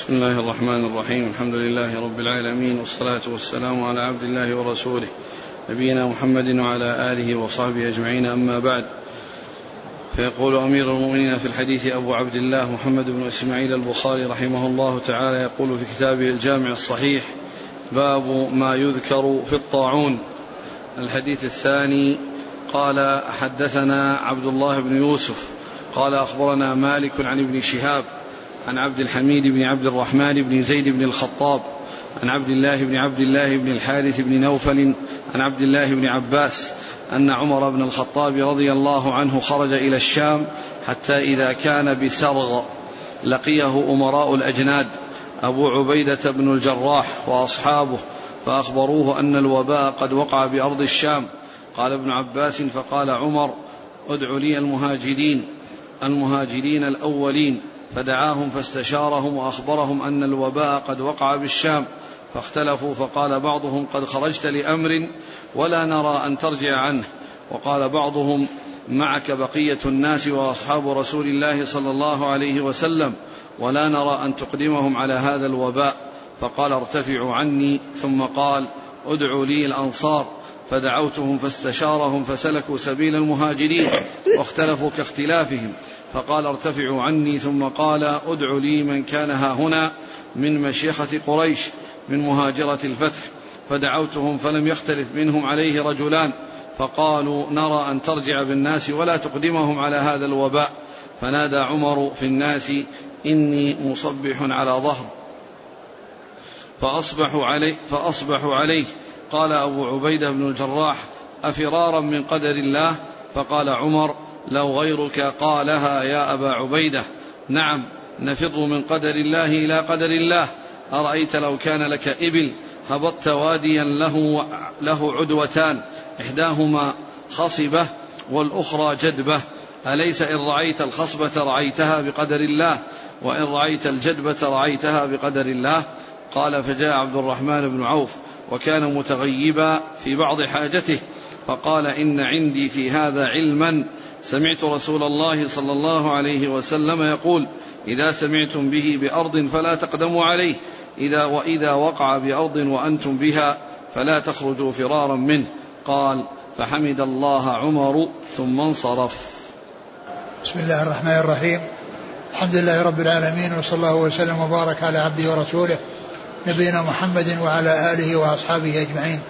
بسم الله الرحمن الرحيم الحمد لله رب العالمين والصلاة والسلام على عبد الله ورسوله نبينا محمد وعلى آله وصحبه أجمعين أما بعد فيقول أمير المؤمنين في الحديث أبو عبد الله محمد بن إسماعيل البخاري رحمه الله تعالى يقول في كتابه الجامع الصحيح باب ما يذكر في الطاعون الحديث الثاني قال حدثنا عبد الله بن يوسف قال أخبرنا مالك عن ابن شهاب عن عبد الحميد بن عبد الرحمن بن زيد بن الخطاب عن عبد الله بن عبد الله بن الحارث بن نوفل عن عبد الله بن عباس أن عمر بن الخطاب رضي الله عنه خرج إلى الشام حتى إذا كان بسرغ لقيه أمراء الأجناد أبو عبيدة بن الجراح وأصحابه فأخبروه أن الوباء قد وقع بأرض الشام. قال ابن عباس فقال عمر ادع لي المهاجرين المهاجرين الأولين. فدعاهم فاستشارهم وأخبرهم أن الوباء قد وقع بالشام فاختلفوا فقال بعضهم قد خرجت لأمر ولا نرى أن ترجع عنه وقال بعضهم معك بقية الناس وأصحاب رسول الله صلى الله عليه وسلم ولا نرى أن تقدمهم على هذا الوباء فقال ارتفعوا عني ثم قال ادعوا لي الأنصار. فدعوتهم فاستشارهم فسلكوا سبيل المهاجرين واختلفوا كاختلافهم. فقال ارتفعوا عني ثم قال ادعوا لي من كان ها هنا من مشيخة قريش من مهاجرة الفتح. فدعوتهم فلم يختلف منهم عليه رجلان. فقالوا نرى أن ترجع بالناس ولا تقدمهم على هذا الوباء. فنادى عمر في الناس إني مصبح على ظهر. فأصبحوا عليه فأصبحوا عليه. قال أبو عبيدة بن الجراح أفرارا من قدر الله؟ فقال عمر لو غيرك قالها يا أبا عبيدة. نعم نفر من قدر الله إلى قدر الله. أرأيت لو كان لك إبل هبطت واديا له, له عدوتان. إحداهما خصبة والأخرى جدبة. أليس إن رعيت الخصبة رعيتها بقدر الله؟ وإن رعيت الجدبة رعيتها بقدر الله؟ قال فجاء عبد الرحمن بن عوف. وكان متغيبا في بعض حاجته فقال إن عندي في هذا علما. سمعت رسول الله صلى الله عليه وسلم يقول إذا سمعتم به بأرض فلا تقدموا عليه إذا وإذا وقع بأرض وأنتم بها فلا تخرجوا فرارا منه. قال فحمد الله عمر ثم انصرف. بسم الله الرحمن الرحيم. الحمد لله رب العالمين وصلى الله وسلم وبارك على عبده ورسوله نبينا محمد وعلى آله وأصحابه أجمعين.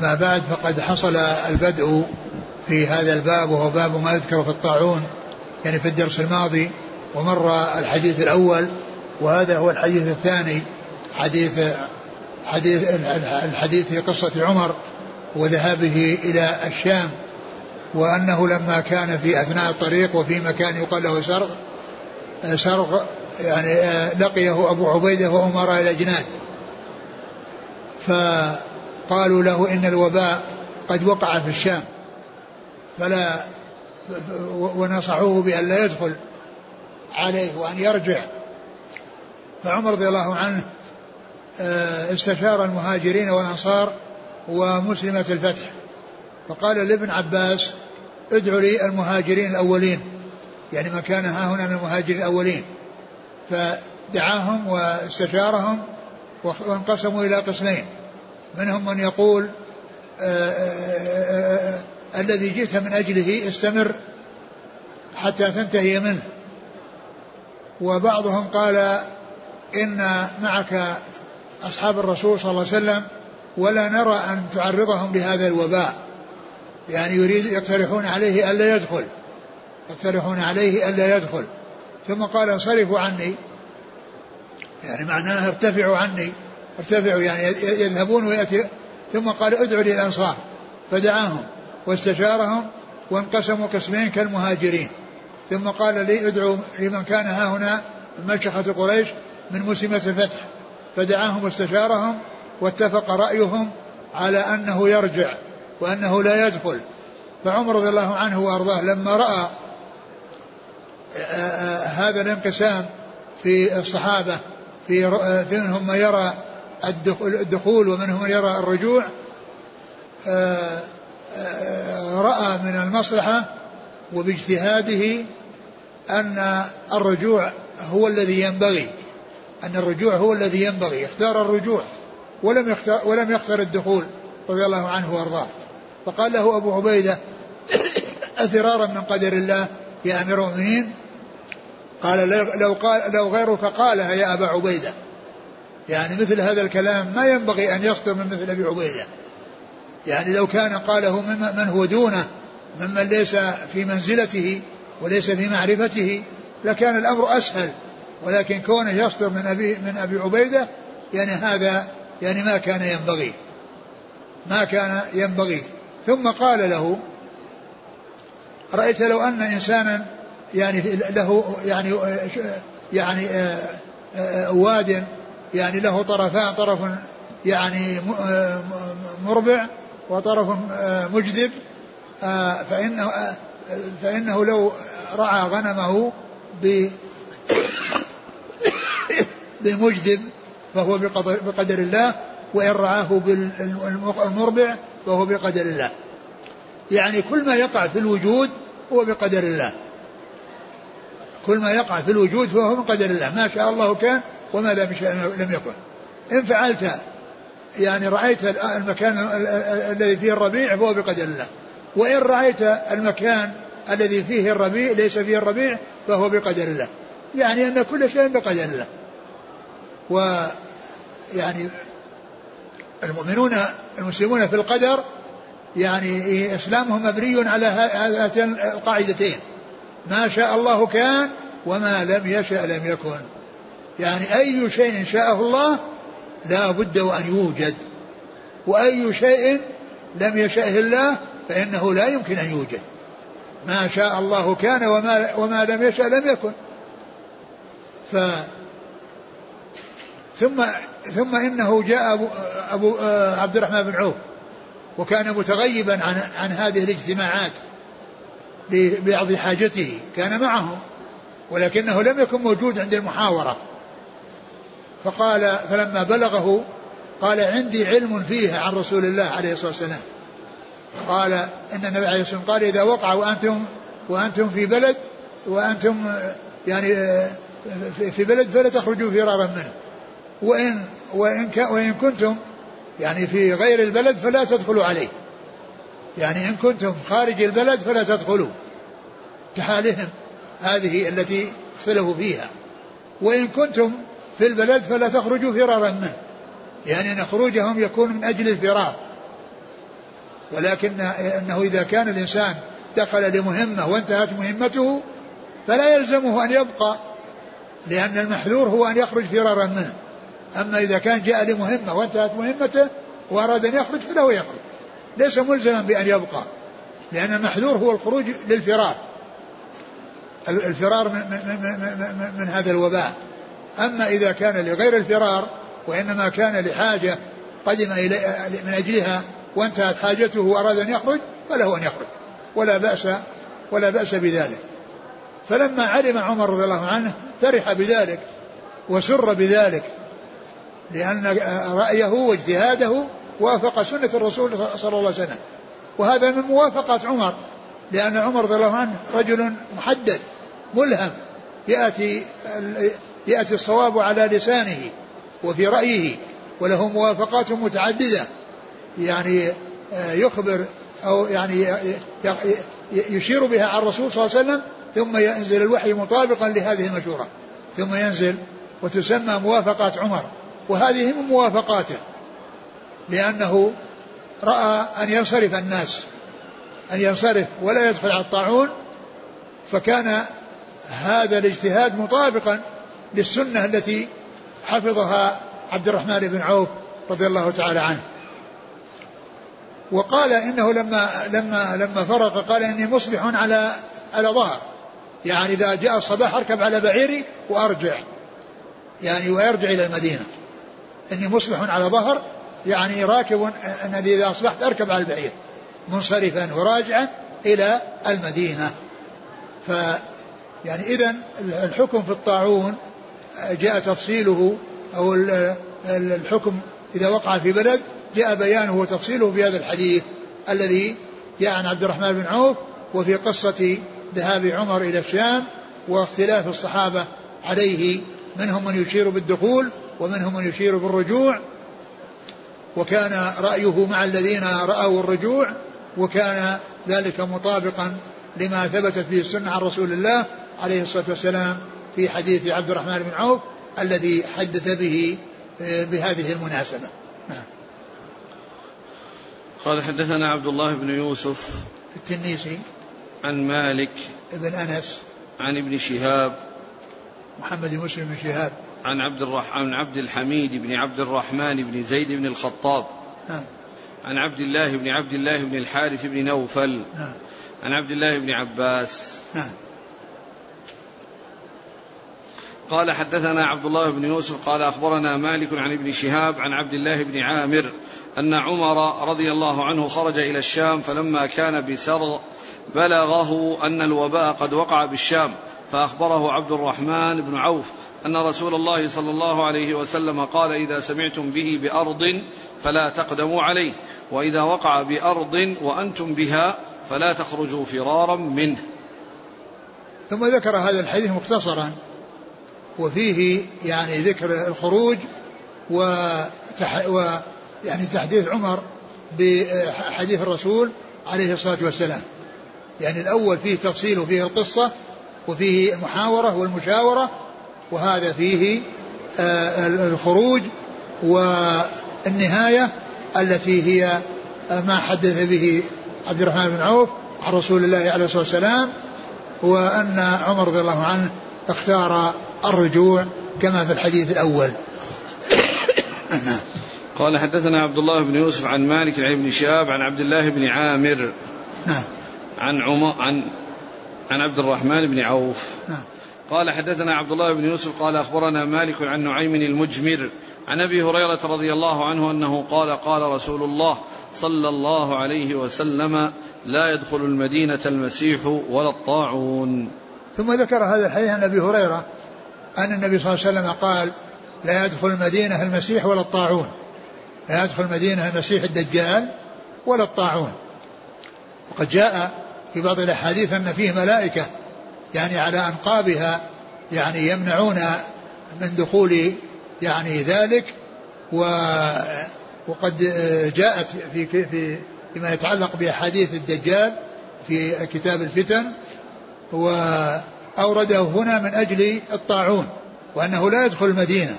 ما بعد فقد حصل البدء في هذا الباب وهو باب ما يذكر في الطاعون يعني في الدرس الماضي ومر الحديث الأول وهذا هو الحديث الثاني حديث حديث الحديث في قصة عمر وذهابه إلى الشام وأنه لما كان في أثناء الطريق وفي مكان يقال له سرغ سرغ يعني لقيه أبو عبيدة وأمراء الأجناد فقالوا له إن الوباء قد وقع في الشام. فلا ونصحوه بأن لا يدخل عليه وأن يرجع. فعمر رضي الله عنه آه، استشار المهاجرين والأنصار ومسلمة الفتح. فقال لابن عباس ادعوا لي المهاجرين الأولين. يعني من كان ها هنا من المهاجرين الأولين. فدعاهم واستشارهم وانقسموا إلى قسمين. منهم من يقول آآ آآ آآ الذي جئت من أجله استمر حتى تنتهي منه. وبعضهم قال إن معك أصحاب الرسول صلى الله عليه وسلم ولا نرى أن تعرضهم لهذا الوباء. يعني يريد يقترحون عليه ألا يدخل. يقترحون عليه ألا يدخل. ثم قال انصرفوا عني. يعني معناه ارتفعوا عني. ارتفعوا يعني يذهبون ويأتي. ثم قال ادعوا لي الأنصار فدعاهم واستشارهم وانقسموا قسمين كالمهاجرين. ثم قال لي ادعوا لمن كان ها هنا من مشخة قريش من مسلمة الفتح. فدعاهم واستشارهم واتفق رأيهم على أنه يرجع وأنه لا يدخل. فعمر رضي الله عنه وأرضاه لما رأى هذا الانقسام في الصحابة في منهم من يرى الدخول ومنهم من يرى الرجوع. رأى من المصلحة وباجتهاده أن الرجوع هو الذي ينبغي أن الرجوع هو الذي ينبغي. اختار الرجوع ولم يختار ولم يختار الدخول رضي الله عنه وأرضاه. فقال له أبو عبيدة أثرارا من قدر الله يا أمير المؤمنين قال لو قال لو غيرك قالها يا أبا عبيدة. يعني مثل هذا الكلام ما ينبغي أن يصدر من مثل أبي عبيدة. يعني لو كان قاله من هو دونه ممن ليس في منزلته وليس في معرفته لكان الأمر أسهل. ولكن كونه يصدر من أبي من أبي عبيدة يعني هذا يعني ما كان ينبغي. ما كان ينبغي. ثم قال له رأيت لو أن إنسانا يعني له يعني يعني واد يعني له طرفان طرف يعني مربع وطرف مجذب فإنه فإنه لو رعى غنمه بمجذب فهو بقدر الله وإن رعاه بالمربع فهو بقدر الله. يعني كل ما يقع في الوجود هو بقدر الله. كل ما يقع في الوجود فهو من قدر الله. ما شاء الله كان وما لم لم يكن. إن فعلت يعني رأيت المكان الذي فيه الربيع فهو بقدر الله. وإن رأيت المكان الذي فيه الربيع ليس فيه الربيع فهو بقدر الله. يعني أن كل شيء بقدر الله. ويعني المؤمنون المسلمون في القدر يعني إسلامهم مبني على هاتين القاعدتين. ما شاء الله كان وما لم يشأ لم يكن. يعني أي شيء شاءه الله لا بد وأن يوجد. وأي شيء لم يشأه الله فإنه لا يمكن أن يوجد. ما شاء الله كان وما, وما لم يشأ لم يكن. ف ثم ثم إنه جاء ابو, أبو آه، عبد الرحمن بن عوف. وكان متغيبا عن عن هذه الاجتماعات. لبعض حاجته كان معهم ولكنه لم يكن موجود عند المحاورة. فقال فلما بلغه قال عندي علم فيها عن رسول الله عليه الصلاة والسلام. قال إن النبي عليه الصلاة والسلام قال إذا وقع وأنتم وأنتم في بلد وأنتم يعني في بلد فلا تخرجوا فرارا منه. وإن وإن وإن كنتم يعني في غير البلد فلا تدخلوا عليه. يعني إن كنتم خارج البلد فلا تدخلوا كحالهم. هذه التي اختلفوا فيها. وإن كنتم في البلد فلا تخرجوا فرارا منه. يعني أن خروجهم يكون من أجل الفرار. ولكن أنه إذا كان الإنسان دخل لمهمة وانتهت مهمته فلا يلزمه أن يبقى لأن المحذور هو أن يخرج فرارا منه. أما إذا كان جاء لمهمة وانتهت مهمته وأراد أن يخرج فله يخرج. ليس ملزما بأن يبقى لأن المحذور هو الخروج للفرار. الفرار من, من, من, من هذا الوباء. أما إذا كان لغير الفرار وإنما كان لحاجة قدم من أجلها وانتهت حاجته وأراد أن يخرج فله أن يخرج. ولا بأس ولا بأس بذلك. فلما علم عمر رضي الله عنه فرح بذلك وسر بذلك لأن رأيه واجتهاده وافق سنة الرسول صلى الله عليه وسلم. وهذا من موافقة عمر لأن عمر رضي الله عنه رجل محدد ملهم يأتي يأتي الصواب على لسانه وفي رأيه وله موافقات متعددة. يعني آه، يخبر أو يعني يشير بها على الرسول صلى الله عليه وسلم ثم ينزل الوحي مطابقا لهذه المشورة ثم ينزل وتسمى موافقات عمر. وهذه من موافقاته. لأنه رأى أن ينصرف الناس أن ينصرف ولا يدخل على الطاعون فكان هذا الاجتهاد مطابقا للسنة التي حفظها عبد الرحمن بن عوف رضي الله تعالى عنه. وقال إنه لما لما لما فرق قال إني مصبح على على ظهر. يعني إذا جاء الصباح أركب على بعيري وأرجع. يعني ويرجع إلى المدينة. إني مصبح على ظهر يعني راكب انني إذا أصبحت أركب على البعير منصرفا وراجعا إلى المدينة. ف يعني اذا الحكم في الطاعون جاء تفصيله أو الحكم إذا وقع في بلد جاء بيانه وتفصيله في هذا الحديث الذي جاء عن عبد الرحمن بن عوف وفي قصة ذهاب عمر إلى الشام واختلاف الصحابة عليه منهم من يشير بالدخول ومنهم من يشير بالرجوع وكان رأيه مع الذين رأوا الرجوع وكان ذلك مطابقا لما ثبتت به السنة عن رسول الله عليه الصلاة والسلام في حديث عبد الرحمن بن عوف الذي حدث به آه، بهذه المناسبة نعم. قال حدثنا عبد الله بن يوسف التنيسي عن مالك بن أنس عن ابن شهاب محمد بن مسلم بن شهاب عن عبد الرح... عن عبد الحميد بن عبد الرحمن بن زيد بن الخطاب. نعم. عن عبد الله بن عبد الله بن الحارث بن نوفل. نعم. عن عبد الله بن عباس. نعم. قال حدثنا عبد الله بن يوسف قال أخبرنا مالك عن ابن شهاب عن عبد الله بن عامر أن عمر رضي الله عنه خرج إلى الشام فلما كان بسر بلغه أن الوباء قد وقع بالشام فأخبره عبد الرحمن بن عوف أن رسول الله صلى الله عليه وسلم قال إذا سمعتم به بأرض فلا تقدموا عليه وإذا وقع بأرض وأنتم بها فلا تخرجوا فرارا منه. ثم ذكر هذا الحديث مختصرا وفيه يعني ذكر الخروج وتح و يعني تحديث عمر بحديث الرسول عليه الصلاة والسلام. يعني الأول فيه تفصيل وفيه القصة وفيه المحاورة والمشاورة وهذا فيه آه، الخروج والنهاية التي هي ما حدث به عبد الرحمن بن عوف عن رسول الله عليه الصلاة والسلام وأن عمر رضي الله عنه اختار الرجوع كما في الحديث الأول. نعم قال حدثنا عبد الله بن يوسف عن مالك عن ابن شهاب عن عبد الله بن عامر نعم. عن عمر عن عن عبد الرحمن بن عوف. نعم. قال حدثنا عبد الله بن يوسف قال أخبرنا مالك عن نعيم المجمر عن أبي هريرة رضي الله عنه أنه قال قال رسول الله صلى الله عليه وسلم لا يدخل المدينة المسيح ولا الطاعون. ثم ذكر هذا الحديث عن أبي هريرة أن النبي صلى الله عليه وسلم قال لا يدخل المدينة المسيح ولا الطاعون. لا يدخل المدينة المسيح الدجال ولا الطاعون. وقد جاء في بعض الأحاديث أن فيه ملائكة يعني على أنقابها يعني يمنعون من دخول يعني ذلك و وقد جاءت في في فيما يتعلق بأحاديث الدجال في كتاب الفتن وأورده هنا من أجل الطاعون وأنه لا يدخل المدينة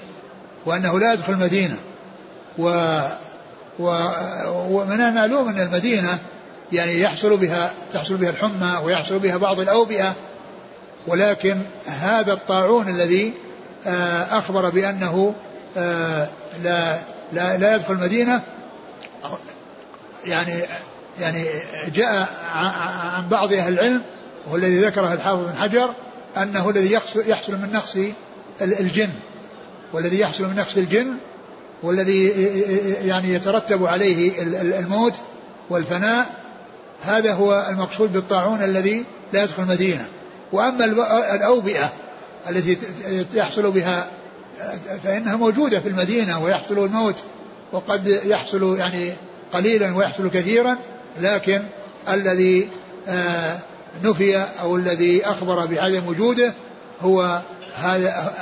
وأنه لا يدخل المدينة و ومن المعلوم أن المدينة يعني يحصل بها تحصل بها الحمى ويحصل بها بعض الأوبئة ولكن هذا الطاعون الذي آه، أخبر بأنه آه، لا لا لا يدخل المدينة يعني يعني جاء عن بعض أهل العلم وهو الذي ذكره الحافظ بن حجر أنه الذي يحصل من نقص الجن والذي يحصل من نقص الجن والذي يعني يترتب عليه الموت والفناء هذا هو المقصود بالطاعون الذي لا يدخل المدينة. وأما الأوبئة التي يحصل بها فإنها موجودة في المدينة ويحصل الموت وقد يحصل يعني قليلا ويحصل كثيرا لكن الذي آه نفي أو الذي أخبر بعدم وجوده هو هذا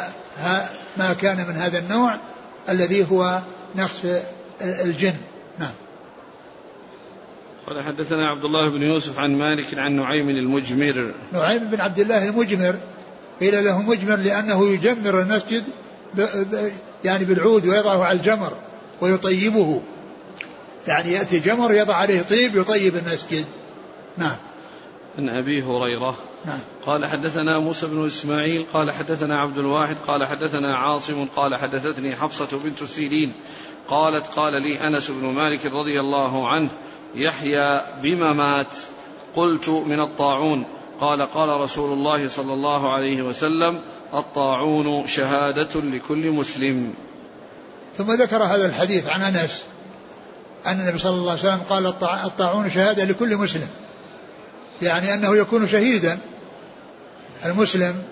ما كان من هذا النوع الذي هو نقص الجن. قال حدثنا عبد الله بن يوسف عن مالك عن نعيم المجمر. نعيم بن عبد الله المجمر. قيل له مجمر لأنه يجمر المسجد يعني بالعود ويضعه على الجمر ويطيبه. يعني يأتي جمر يضع عليه طيب يطيب المسجد. نعم. عن أبي هريرة. نعم. قال حدثنا موسى بن إسماعيل قال حدثنا عبد الواحد قال حدثنا عاصم قال حدثتني حفصة بنت سيرين قالت قال لي أنس بن مالك رضي الله عنه يحيى بما مات قلت من الطاعون قال قال رسول الله صلى الله عليه وسلم الطاعون شهادة لكل مسلم. ثم ذكر هذا الحديث عن أنس أن النبي صلى الله عليه وسلم قال الطاعون شهادة لكل مسلم. يعني أنه يكون شهيدا. المسلم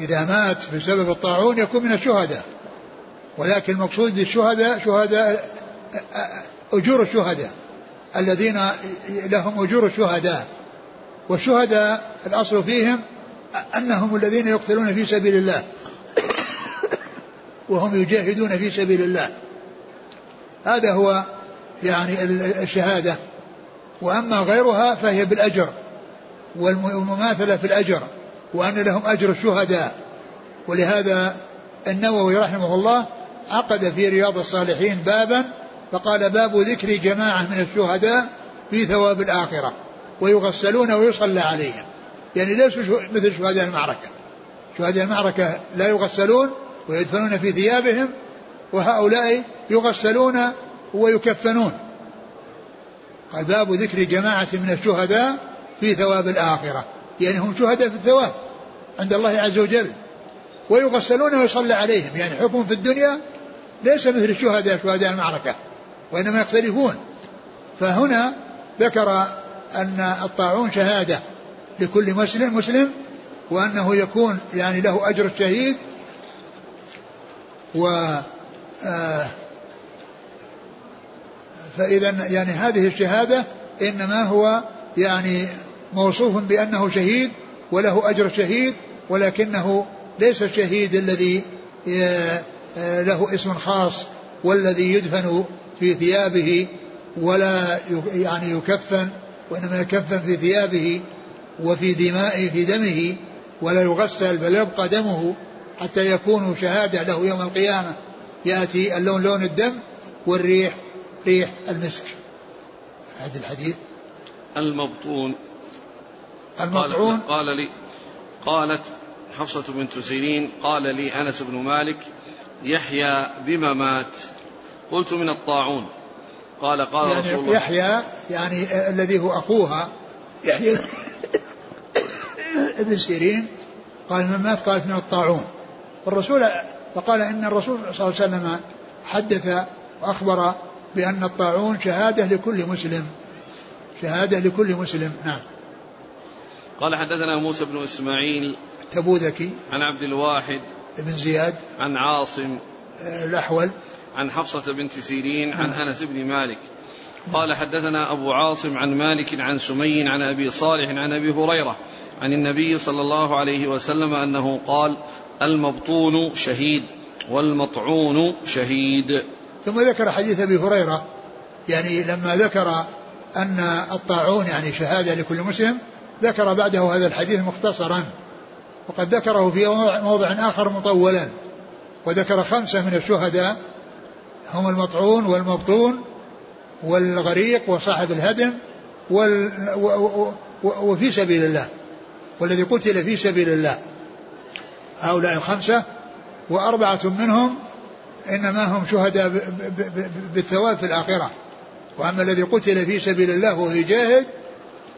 إذا مات بسبب الطاعون يكون من الشهداء. ولكن المقصود بالشهداء شهداء أجور الشهداء. الذين لهم أجور الشهداء. والشهداء الأصل فيهم أنهم الذين يقتلون في سبيل الله. وهم يجاهدون في سبيل الله. هذا هو يعني الشهادة. وأما غيرها فهي بالأجر. والمماثلة في الأجر. وأن لهم أجر الشهداء. ولهذا النووي رحمه الله عقد في رياض الصالحين بابا فقال باب ذكر جماعة من الشهداء في ثواب الآخرة ويغسلون ويصلى عليهم. يعني ليسوا مثل شهداء المعركة. شهداء المعركة لا يغسلون ويدفنون في ثيابهم وهؤلاء يغسلون ويكفنون. قال باب ذكر جماعة من الشهداء في ثواب الآخرة. يعني هم شهداء في الثواب عند الله عز وجل. ويغسلون ويصلى عليهم. يعني حكم في الدنيا ليس مثل الشهداء شهداء المعركة. وإنما يختلفون فهنا ذكر أن الطاعون شهادة لكل مسلم مسلم وأنه يكون يعني له أجر الشهيد و آه فإذا يعني هذه الشهادة إنما هو يعني موصوف بأنه شهيد وله أجر شهيد ولكنه ليس الشهيد الذي آه، آه، له اسم خاص والذي يدفن في ثيابه ولا يعني يكفن وإنما يكفن في ثيابه وفي دمائه في دمه ولا يغسل بل يبقى دمه حتى يكون شهادة له يوم القيامة. يأتي اللون لون الدم والريح ريح المسك هذا الحديث. المبطون. المطعون قال, قال لي قالت حفصة بنت سيرين قال لي أنس بن مالك يحيى بما مات. قلت من الطاعون. قال قال يعني رسول الله. يحيى يعني الذي هو أخوها يحيى ابن سيرين قال من مات؟ قالت من الطاعون. الرسول فقال إن الرسول صلى الله عليه وسلم حدث وأخبر بأن الطاعون شهادة لكل مسلم. شهادة لكل مسلم نعم. قال حدثنا موسى بن إسماعيل تبوذكي عن عبد الواحد بن زياد عن عاصم. الأحول عن حفصة بنت سيرين عن. أنس بن مالك قال حدثنا أبو عاصم عن مالك عن سمي عن أبي صالح عن أبي هريرة عن النبي صلى الله عليه وسلم أنه قال المبطون شهيد والمطعون شهيد ثم ذكر حديث أبي هريرة يعني لما ذكر أن الطاعون يعني شهادة لكل مسلم ذكر بعده هذا الحديث مختصرا وقد ذكره في موضع آخر مطولا وذكر خمسة من الشهداء هم المطعون والمبطون والغريق وصاحب الهدم وال وفي سبيل الله. والذي قتل في سبيل الله. هؤلاء الخمسة وأربعة منهم إنما هم شهداء بالثواب في الآخرة. وأما الذي قتل في سبيل الله وهو يجاهد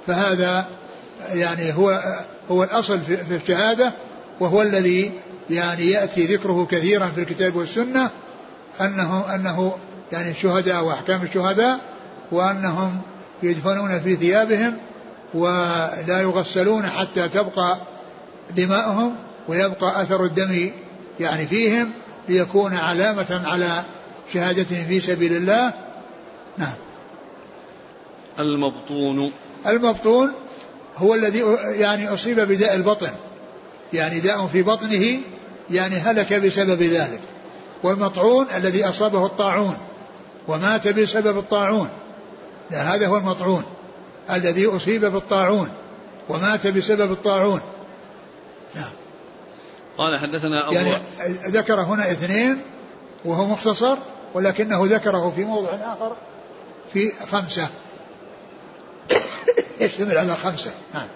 فهذا يعني هو هو الأصل في الشهادة وهو الذي يعني يأتي ذكره كثيرا في الكتاب والسنة أنه أنه يعني الشهداء وأحكام الشهداء وأنهم يدفنون في ثيابهم ولا يغسلون حتى تبقى دماؤهم ويبقى أثر الدم يعني فيهم ليكون علامة على شهادتهم في سبيل الله. نعم. المبطون. المبطون هو الذي يعني أصيب بداء البطن. يعني داء في بطنه يعني هلك بسبب ذلك. والمطعون الذي أصابه الطاعون ومات بسبب الطاعون. لا هذا هو المطعون الذي أصيب بالطاعون ومات بسبب الطاعون. نعم. قال حدثنا أبو يعني ذكر هنا اثنين وهو مختصر ولكنه ذكره في موضع آخر في خمسة. يشتمل على خمسة. نعم.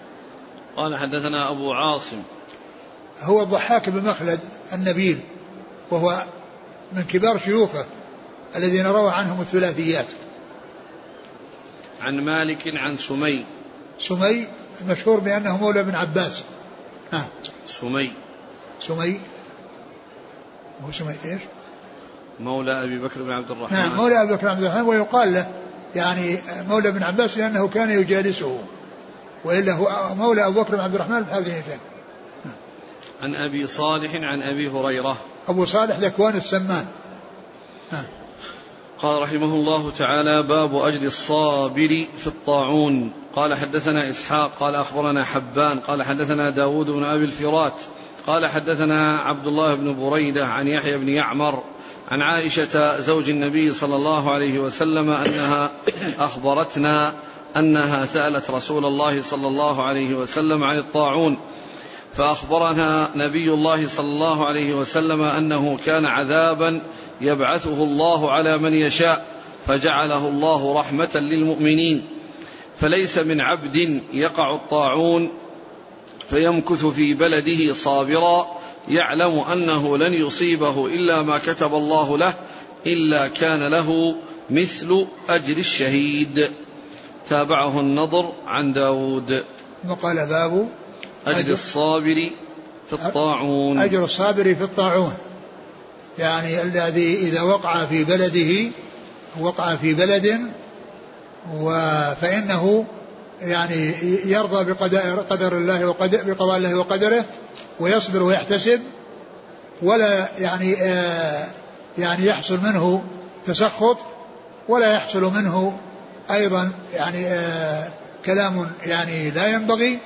قال حدثنا أبو عاصم. هو الضحاك بن مخلد النبيل وهو من كبار شيوخه الذين روى عنهم الثلاثيات. عن مالك عن سمي. سمي مشهور بأنه مولى بن عباس. نعم سمي. سمي. هو سمي إيش؟ مولى أبي بكر بن عبد الرحمن. نعم مولى أبي بكر بن عبد الرحمن ويقال له يعني مولى بن عباس لأنه كان يجالسه وإلا هو مولى أبو بكر بن عبد الرحمن بن هذه عن أبي صالح عن أبي هريرة. أبو صالح ذكوان السمان. قال رحمه الله تعالى باب أجر الصابر في الطاعون. قال حدثنا إسحاق قال أخبرنا حبان قال حدثنا داود بن أبي الفرات قال حدثنا عبد الله بن بريدة عن يحيى بن يعمر عن عائشة زوج النبي صلى الله عليه وسلم أنها أخبرتنا أنها سألت رسول الله صلى الله عليه وسلم عن الطاعون. فأخبرنا نبي الله صلى الله عليه وسلم أنه كان عذابا يبعثه الله على من يشاء فجعله الله رحمة للمؤمنين. فليس من عبد يقع الطاعون فيمكث في بلده صابرا يعلم أنه لن يصيبه إلا ما كتب الله له إلا كان له مثل أجر الشهيد. تابعه النضر عن داود. وقال باب أجر الصابر في الطاعون. أجر الصابر في الطاعون. يعني الذي إذا وقع في بلده وقع في بلد فإنه يعني يرضى بقدر قدر الله وقدر بقضاء الله وقدره ويصبر ويحتسب ولا يعني آه يعني يحصل منه تسخط ولا يحصل منه أيضا يعني آه كلام يعني لا ينبغي.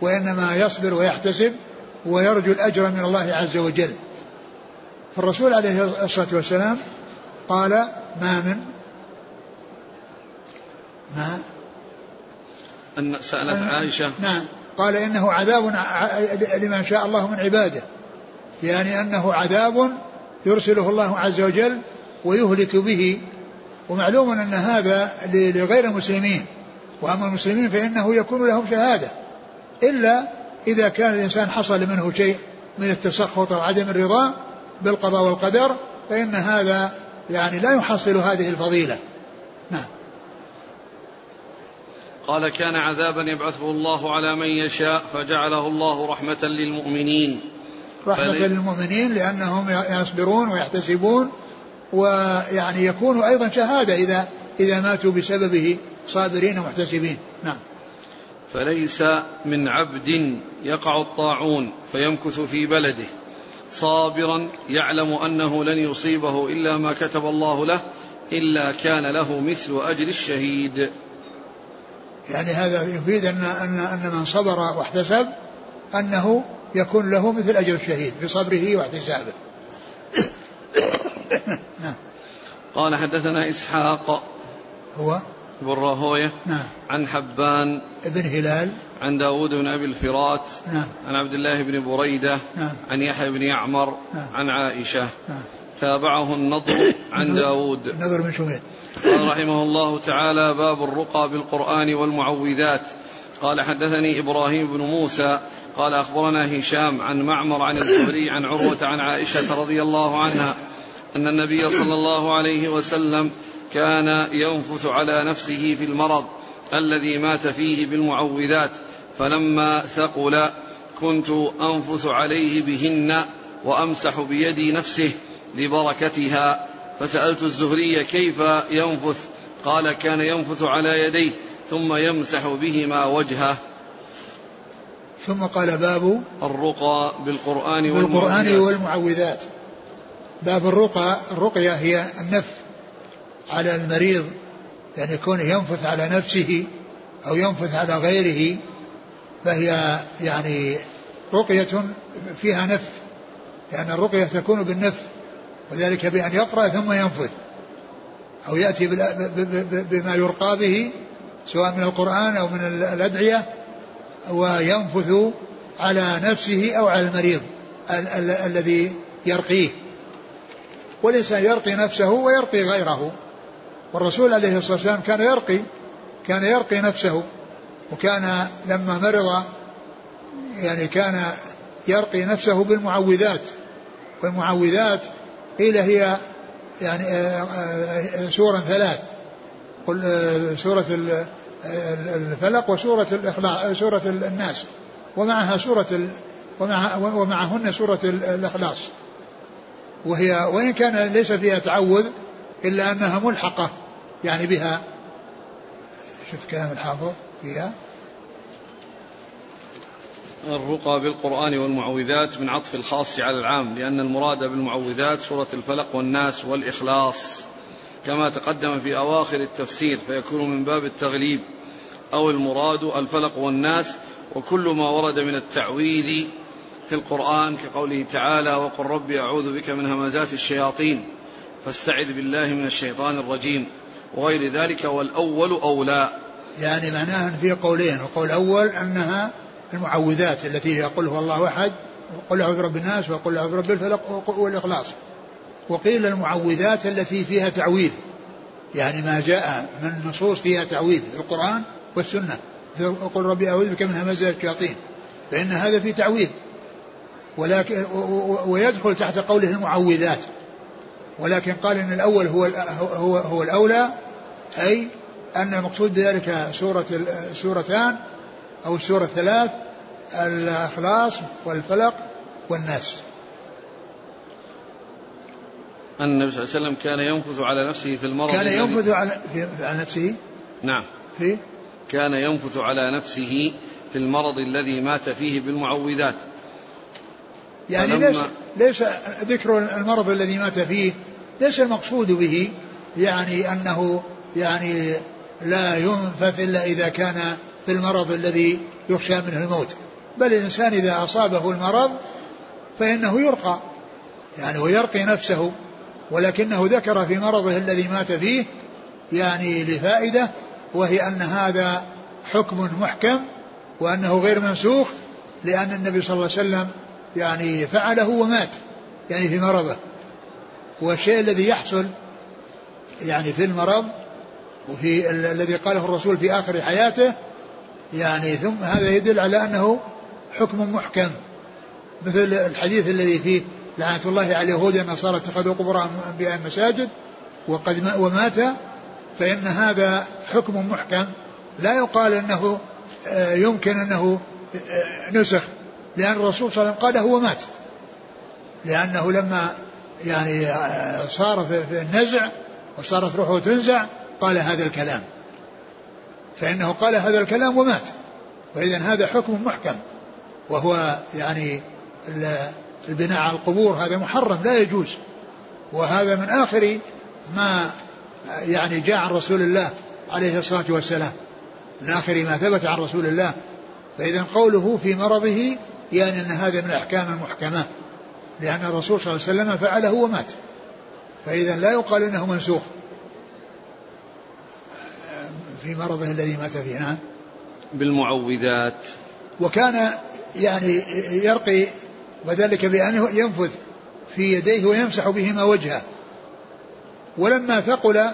وإنما يصبر ويحتسب ويرجو الأجر من الله عز وجل. فالرسول عليه الصلاة والسلام قال ما من ما؟ أن سألت عائشة. نعم. قال إنه عذاب لمن شاء الله من عباده. يعني أنه عذاب يرسله الله عز وجل ويهلك به. ومعلوم أن هذا لغير المسلمين. وأما المسلمين فإنه يكون لهم شهادة. إلا إذا كان الإنسان حصل منه شيء من التسخط أو عدم الرضا بالقضاء والقدر فإن هذا يعني لا يحصل هذه الفضيلة. نعم. قال كان عذابا يبعثه الله على من يشاء فجعله الله رحمة للمؤمنين. رحمة فلي... للمؤمنين لأنهم يصبرون ويحتسبون ويعني يكون أيضا شهادة إذا إذا ماتوا بسببه صابرين ومحتسبين. نعم. فليس من عبد يقع الطاعون فيمكث في بلده صابرا يعلم أنه لن يصيبه إلا ما كتب الله له إلا كان له مثل أجر الشهيد يعني هذا يفيد ان ان أن من صبر واحتسب أنه يكون له مثل أجر الشهيد بصبره واحتسابه. نعم. قال حدثنا إسحاق هو بن راهوية نعم. عن حبان ابن هلال عن داود بن أبي الفرات نعم. عن عبد الله بن بريدة نعم. عن يحيى بن يعمر نعم. عن عائشة. نعم. تابعه النضر عن داود النضر بن شميل قال رحمه الله تعالى باب الرقى بالقرآن والمعوذات. قال حدثني إبراهيم بن موسى. قال أخبرنا هشام عن معمر عن الزهري عن عروة عن عائشة رضي الله عنها أن النبي صلى الله عليه وسلم كان ينفث على نفسه في المرض الذي مات فيه بالمعوذات فلما ثقل كنت أنفث عليه بهن وأمسح بيدي نفسه لبركتها. فسألت الزهري كيف ينفث؟ قال كان ينفث على يديه ثم يمسح بهما وجهه. ثم قال باب الرقى بالقرآن بالقرآن والمعوذات. باب الرقى الرقية هي النف على المريض يعني يكون ينفث على نفسه أو ينفث على غيره فهي يعني رقية فيها نف لأن الرقية تكون بالنف وذلك بأن يقرأ ثم ينفذ أو يأتي بما يرقى به سواء من القرآن أو من الأدعية وينفث على نفسه أو على المريض ال- ال- الذي يرقيه. والإنسان يرقي نفسه ويرقي غيره. والرسول عليه الصلاة والسلام كان يرقي كان يرقي نفسه وكان لما مرض يعني كان يرقي نفسه بالمعوذات والمعوذات قيل هي يعني آه، آه، سورا ثلاث قل آه، سورة الفلق وسورة الإخلاص سورة الناس ومعها سورة ومع ومعهن سورة الإخلاص وهي وإن كان ليس فيها تعوذ إلا أنها ملحقة يعني بها. شفت كلام الحافظ فيها؟ الرقى بالقرآن والمعوذات من عطف الخاص على العام لأن المراد بالمعوذات سورة الفلق والناس والإخلاص. كما تقدم في أواخر التفسير فيكون من باب التغليب. أو المراد الفلق والناس وكل ما ورد من التعويذ في القرآن كقوله تعالى وقل ربي أعوذ بك من همزات الشياطين فاستعذ بالله من الشيطان الرجيم وغير ذلك والأول أولى. يعني معناها في قولين القول الأول أنها المعوذات التي يقول هو الله أحد وقل أعوذ برب الناس وقل أعوذ برب الفلق والإخلاص. وقيل المعوذات التي فيها تعويذ يعني ما جاء من نصوص فيها تعويذ في القرآن والسنة. قل ربي أعوذ بك من همزات الشياطين فإن هذا في تعويذ. ولكن ويدخل تحت قوله المعوذات. ولكن قال إن الأول هو هو هو الأولى أي أن المقصود بذلك سورة السورتان أو السورة الثلاث الأخلاص والفلق والناس. أن النبي صلى الله عليه وسلم كان ينفث على نفسه في المرض كان ينفث على في على نفسه؟ نعم. في؟ كان ينفث على نفسه في المرض الذي مات فيه بالمعوذات. يعني ليس ليس ذكر المرض الذي مات فيه ليس المقصود به يعني أنه يعني لا ينفث الا إذا كان في المرض الذي يخشى منه الموت. بل الإنسان إذا أصابه المرض فإنه يرقى يعني ويرقي نفسه ولكنه ذكر في مرضه الذي مات فيه يعني لفائدة وهي أن هذا حكم محكم وأنه غير منسوخ لأن النبي صلى الله عليه وسلم يعني فعله ومات يعني في مرضه. والشيء الذي يحصل يعني في المرض وفي الذي قاله الرسول في آخر حياته يعني ثم هذا يدل على أنه حكم محكم. مثل الحديث الذي فيه لعنة الله على اليهود النصارى اتخذوا قبور أنبياء مساجد وقد ومات فإن هذا حكم محكم. لا يقال أنه آه، يمكن أنه آه، نسخ لأن الرسول صلى الله عليه وسلم قاله ومات لأنه لما يعني آه، صار في النزع وصارت روحه تنزع قال هذا الكلام. فإنه قال هذا الكلام ومات. فإذا هذا حكم محكم. وهو يعني البناء على القبور هذا محرم لا يجوز. وهذا من آخر ما يعني جاء عن رسول الله عليه الصلاة والسلام. من آخر ما ثبت عن رسول الله. فإذا قوله في مرضه يعني أن هذا من الأحكام المحكمة لأن الرسول صلى الله عليه وسلم فعله ومات. فإذا لا يقال أنه منسوخ. في مرضه الذي مات فيه نعم. بالمعوذات. وكان يعني يرقي وذلك بأنه ينفذ في يديه ويمسح بهما وجهه. ولما ثقل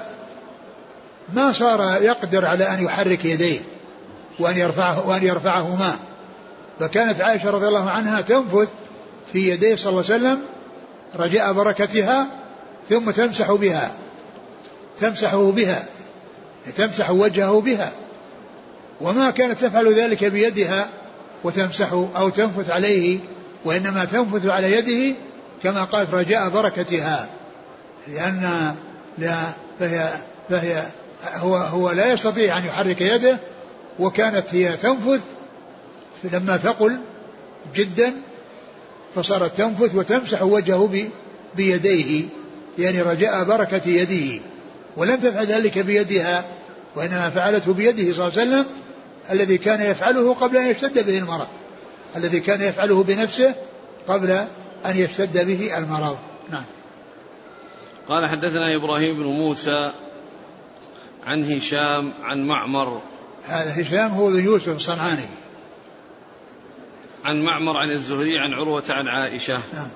ما صار يقدر على أن يحرك يديه وأن يرفعه وأن يرفعهما. فكانت عائشة رضي الله عنها تنفذ في يديه صلى الله عليه وسلم رجاء بركتها ثم تمسح بها. تمسحه بها. تمسح وجهه بها. وما كانت تفعل ذلك بيدها وتمسح أو تنفث عليه وإنما تنفث على يده كما قالت رجاء بركتها. لأن لا فهي فهي هو هو لا يستطيع أن يحرك يده وكانت هي تنفث لما ثقل جدا فصارت تنفث وتمسح وجهه بيديه يعني رجاء بركة يده ولم تفعل ذلك بيدها وإنما فعلته بيده صلى الله عليه وسلم الذي كان يفعله قبل أن يشتد به المرض. الذي كان يفعله بنفسه قبل أن يشتد به المرض. نعم. قال حدثنا إبراهيم بن موسى عن هشام عن معمر. هذا هشام هو يوسف الصنعاني. عن معمر عن الزهري عن عروة عن عائشة نعم.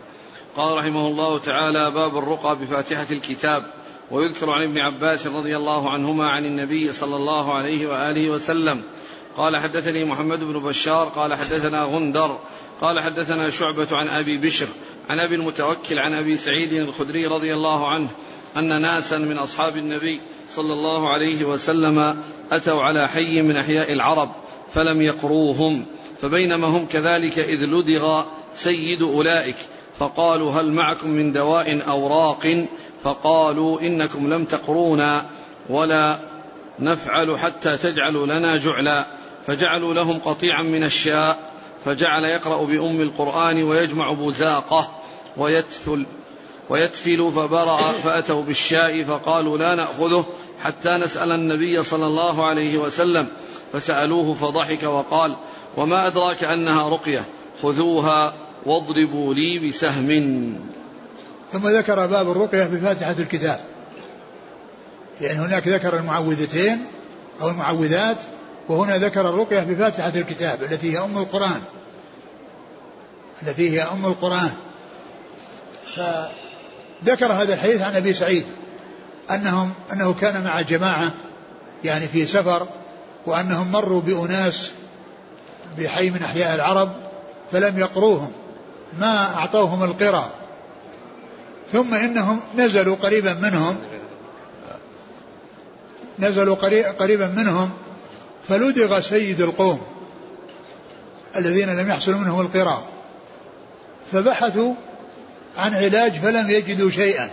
قال رحمه الله تعالى باب الرقى بفاتحة الكتاب ويذكر عن ابن عباس رضي الله عنهما عن النبي صلى الله عليه وآله وسلم قال حدثني محمد بن بشار قال حدثنا غندر قال حدثنا شعبة عن أبي بشر عن أبي المتوكل عن أبي سعيد الخدري رضي الله عنه أن ناسا من أصحاب النبي صلى الله عليه وسلم أتوا على حي من أحياء العرب فلم يقروهم فبينما هم كذلك إذ لدغ سيد أولئك فقالوا هل معكم من دواء أو راق؟ فقالوا إنكم لم تقرونا ولا نفعل حتى تجعلوا لنا جعلا فجعلوا لهم قطيعا من الشاء فجعل يقرأ بأم القرآن ويجمع بزاقه ويتفل ويتفل فبرأ فأتوا بالشاء فقالوا لا نأخذه حتى نسأل النبي صلى الله عليه وسلم. فسألوه فضحك وقال وما أدراك أنها رقية خذوها واضربوا لي بسهم. ثم ذكر باب الرقية بفاتحة الكتاب. يعني هناك ذكر المعوذتين أو المعوذات وهنا ذكر الرقية بفاتحة الكتاب التي هي أم القرآن. التي هي أم القرآن. فذكر هذا الحديث عن أبي سعيد أنهم أنه كان مع جماعة يعني في سفر وأنهم مروا بأناس بحي من أحياء العرب فلم يقروهم ما أعطوهم القرى. ثم إنهم نزلوا قريبا منهم نزلوا قريبا منهم فلدغ سيد القوم الذين لم يحصل منهم القراء فبحثوا عن علاج فلم يجدوا شيئا.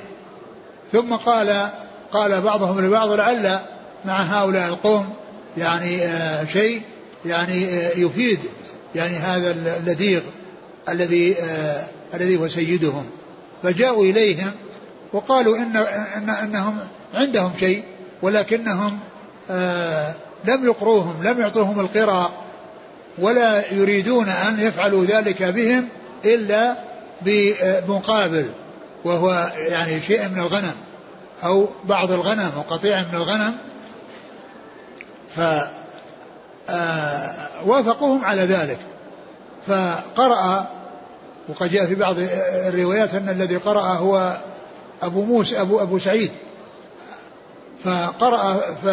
ثم قال قال بعضهم لبعض لعل مع هؤلاء القوم يعني آه شيء يعني آه يفيد يعني هذا اللذيغ الذي آه الذي هو سيدهم. فجاءوا اليهم وقالوا إن إن إنهم عندهم شيء ولكنهم لم يقروهم لم يعطوهم القرى ولا يريدون أن يفعلوا ذلك بهم إلا بمقابل وهو يعني شيء من الغنم أو بعض الغنم أو قطيع من الغنم ف وافقوهم على ذلك. فقرأ وقد جاء في بعض الروايات أن الذي قرأ هو أبو موسى أبو أبو سعيد. فقرأ ف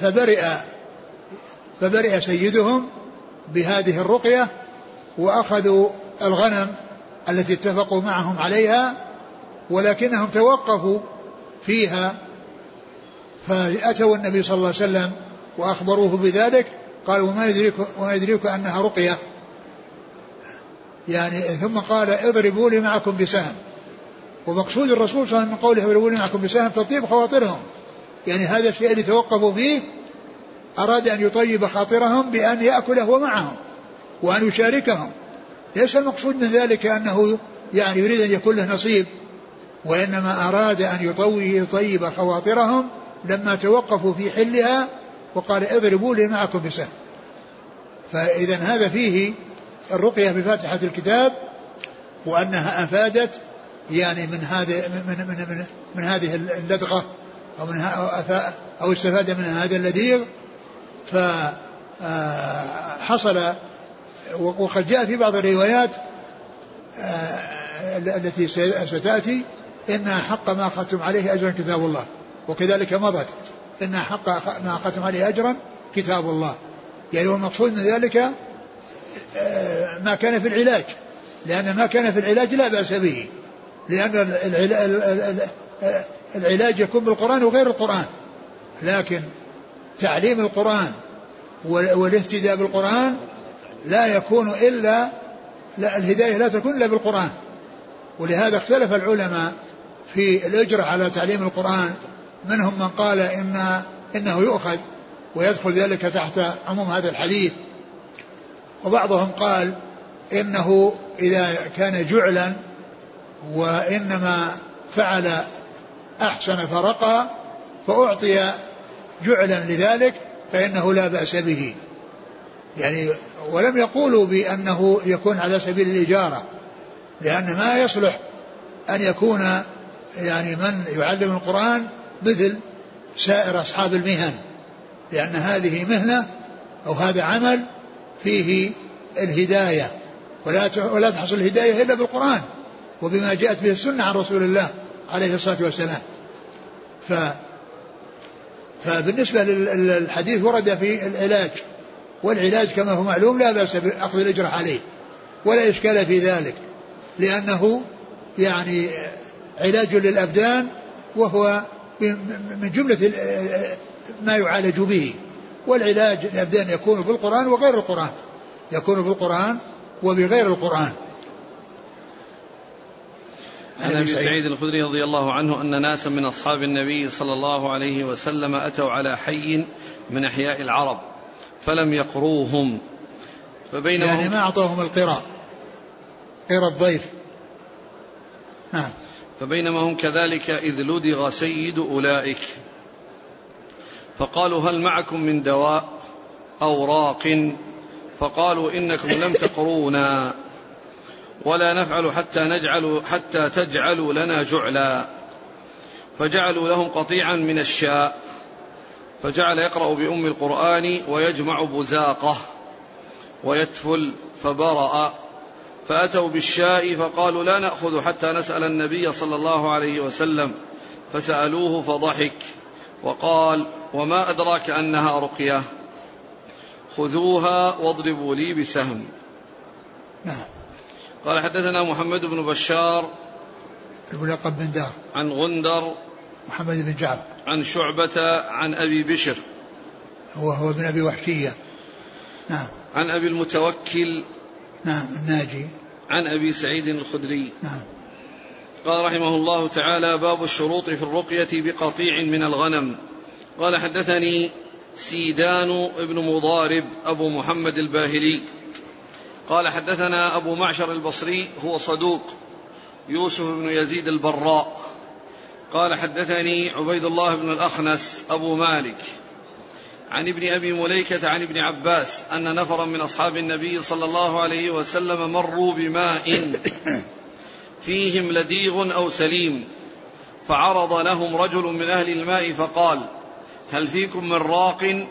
فبرئ فبرئ سيدهم بهذه الرقية وأخذوا الغنم التي اتفقوا معهم عليها ولكنهم توقفوا فيها فأتوا النبي صلى الله عليه وسلم وأخبروه بذلك قالوا وما يدريك وما يدريك أنها رقية. يعني ثم قال اضربوا لي معكم بسهم. ومقصود الرسول صلى الله عليه وسلم من قوله اضربوا لي معكم بسهم تطيب خواطرهم. يعني هذا الشيء اللي توقفوا فيه أراد أن يطيب خاطرهم بأن يأكل هو معهم وأن يشاركهم. ليس المقصود من ذلك أنه يعني يريد أن يكون له نصيب وإنما أراد أن يطوي يطيب خواطرهم لما توقفوا في حلها وقال اضربوا لي معكم بسهم. فإذا هذا فيه الرقية بفاتحة الكتاب وأنها أفادت يعني من هذه من من من, من هذه اللدغة أو من أو استفاد من هذا اللذيذ فحصل وقد جاء في بعض الروايات التي ستأتي إن حق ما أخذتم عليه أجرا كتاب الله. وكذلك مضت إن حق ما أخذتم عليه أجرا كتاب الله. يعني هو المقصود من ذلك ما كان في العلاج. لأن ما كان في العلاج لا بأس به. لأن العلاج يكون بالقرآن وغير القرآن. لكن تعليم القرآن والاهتداء بالقرآن لا يكون إلا لا الهداية لا تكون إلا بالقرآن. ولهذا اختلف العلماء في الأجرة على تعليم القرآن منهم من قال إن إنه يؤخذ ويدخل ذلك تحت عموم هذا الحديث. وبعضهم قال إنه إذا كان جعلا وإنما فعل أحسن فرقى فأعطي جعلا لذلك فإنه لا بأس به. يعني ولم يقولوا بأنه يكون على سبيل الإجارة لأن ما يصلح أن يكون يعني من يعلم القرآن مثل سائر أصحاب المهن لأن هذه مهنة أو هذا عمل فيه الهداية ولا ولا تحصل الهداية إلا بالقرآن وبما جاءت به السنة عن رسول الله عليه الصلاة والسلام. ف فبالنسبة للحديث ورد في العلاج والعلاج كما هو معلوم لا بأس بأخذ الإجرة عليه ولا إشكال في ذلك لأنه يعني علاج للأبدان وهو من جملة ما يعالج به والعلاج الأبدان يكون بالقرآن وغير القرآن. يكون بالقرآن وبغير القرآن. عن أبي سعيد الخدري رضي الله عنه أن ناسا من أصحاب النبي صلى الله عليه وسلم أتوا على حي من أحياء العرب فلم يقروهم. فبينما يعني ما اعطوهم القراء قراء الضيف. نعم. فبينما هم كذلك إذ لدغ سيد أولئك. فقالوا هل معكم من دواء أو راق؟ فقالوا إنكم لم تقرونا. ولا نفعل حتى نجعل حتى تجعلوا لنا جعلا. فجعلوا لهم قطيعا من الشاء. فجعل يقرأ بأم القرآن ويجمع بزاقه. ويتفل فبرأ. فأتوا بالشاء فقالوا لا نأخذ حتى نسأل النبي صلى الله عليه وسلم. فسألوه فضحك. وقال وما أدراك أنها رقية؟ خذوها واضربوا لي بسهم. نعم. قال حدثنا محمد بن بشار الملقب بن دار. عن غندر محمد بن جعفر. عن شعبة عن أبي بشر. هو هو ابن أبي وحشية. نعم. عن أبي المتوكل نعم الناجي. عن أبي سعيد الخدري. نعم. قال رحمه الله تعالى باب الشروط في الرقية بقطيع من الغنم. قال حدثني سيدان ابن مضارب أبو محمد الباهلي. قال حدثنا أبو معشر البصري هو صدوق. يوسف بن يزيد البراء. قال حدثني عبيد الله بن الأخنس أبو مالك. عن ابن أبي مليكة عن ابن عباس أن نفرا من أصحاب النبي صلى الله عليه وسلم مروا بماء فيهم لديغ أو سليم فعرض لهم رجل من أهل الماء فقال هل فيكم من راق؟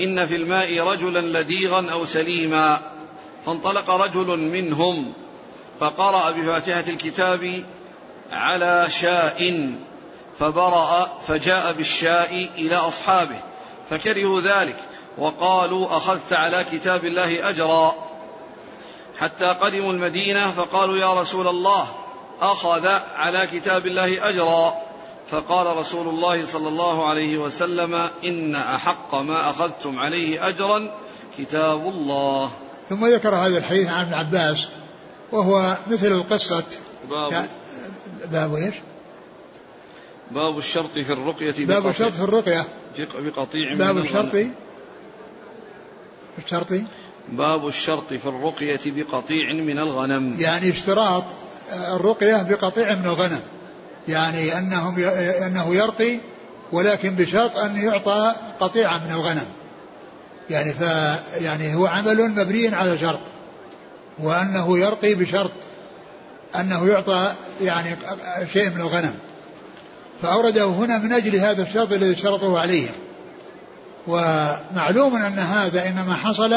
إن في الماء رجلا لديغا أو سليما. فانطلق رجل منهم فقرأ بفاتحة الكتاب على شاء فبرأ فجاء بالشاء إلى أصحابه. فكرهوا ذلك وقالوا أخذت على كتاب الله أجرا. حتى قدموا المدينة فقالوا يا رسول الله أخذ على كتاب الله أجرا. فقال رسول الله صلى الله عليه وسلم إن أحق ما أخذتم عليه أجرا كتاب الله. ثم ذكر هذا الحديث عن ابن عباس وهو مثل القصة. باب. باب إيش؟ باب الشرط في الرقية باب الشرط في الرقية. بقطيع باب من الشرط الغنم. الشرط. باب الشرط في الرقية بقطيع من الغنم. يعني اشتراط الرقية بقطيع من الغنم. يعني أنهم أنه يرقي ولكن بشرط أن يعطى قطيعة من الغنم. يعني ف يعني هو عمل مبني على شرط. وأنه يرقي بشرط أنه يعطى يعني شيء من الغنم. فأورده هنا من أجل هذا الشرط الذي شرطه عليهم ومعلوم أن هذا إنما حصل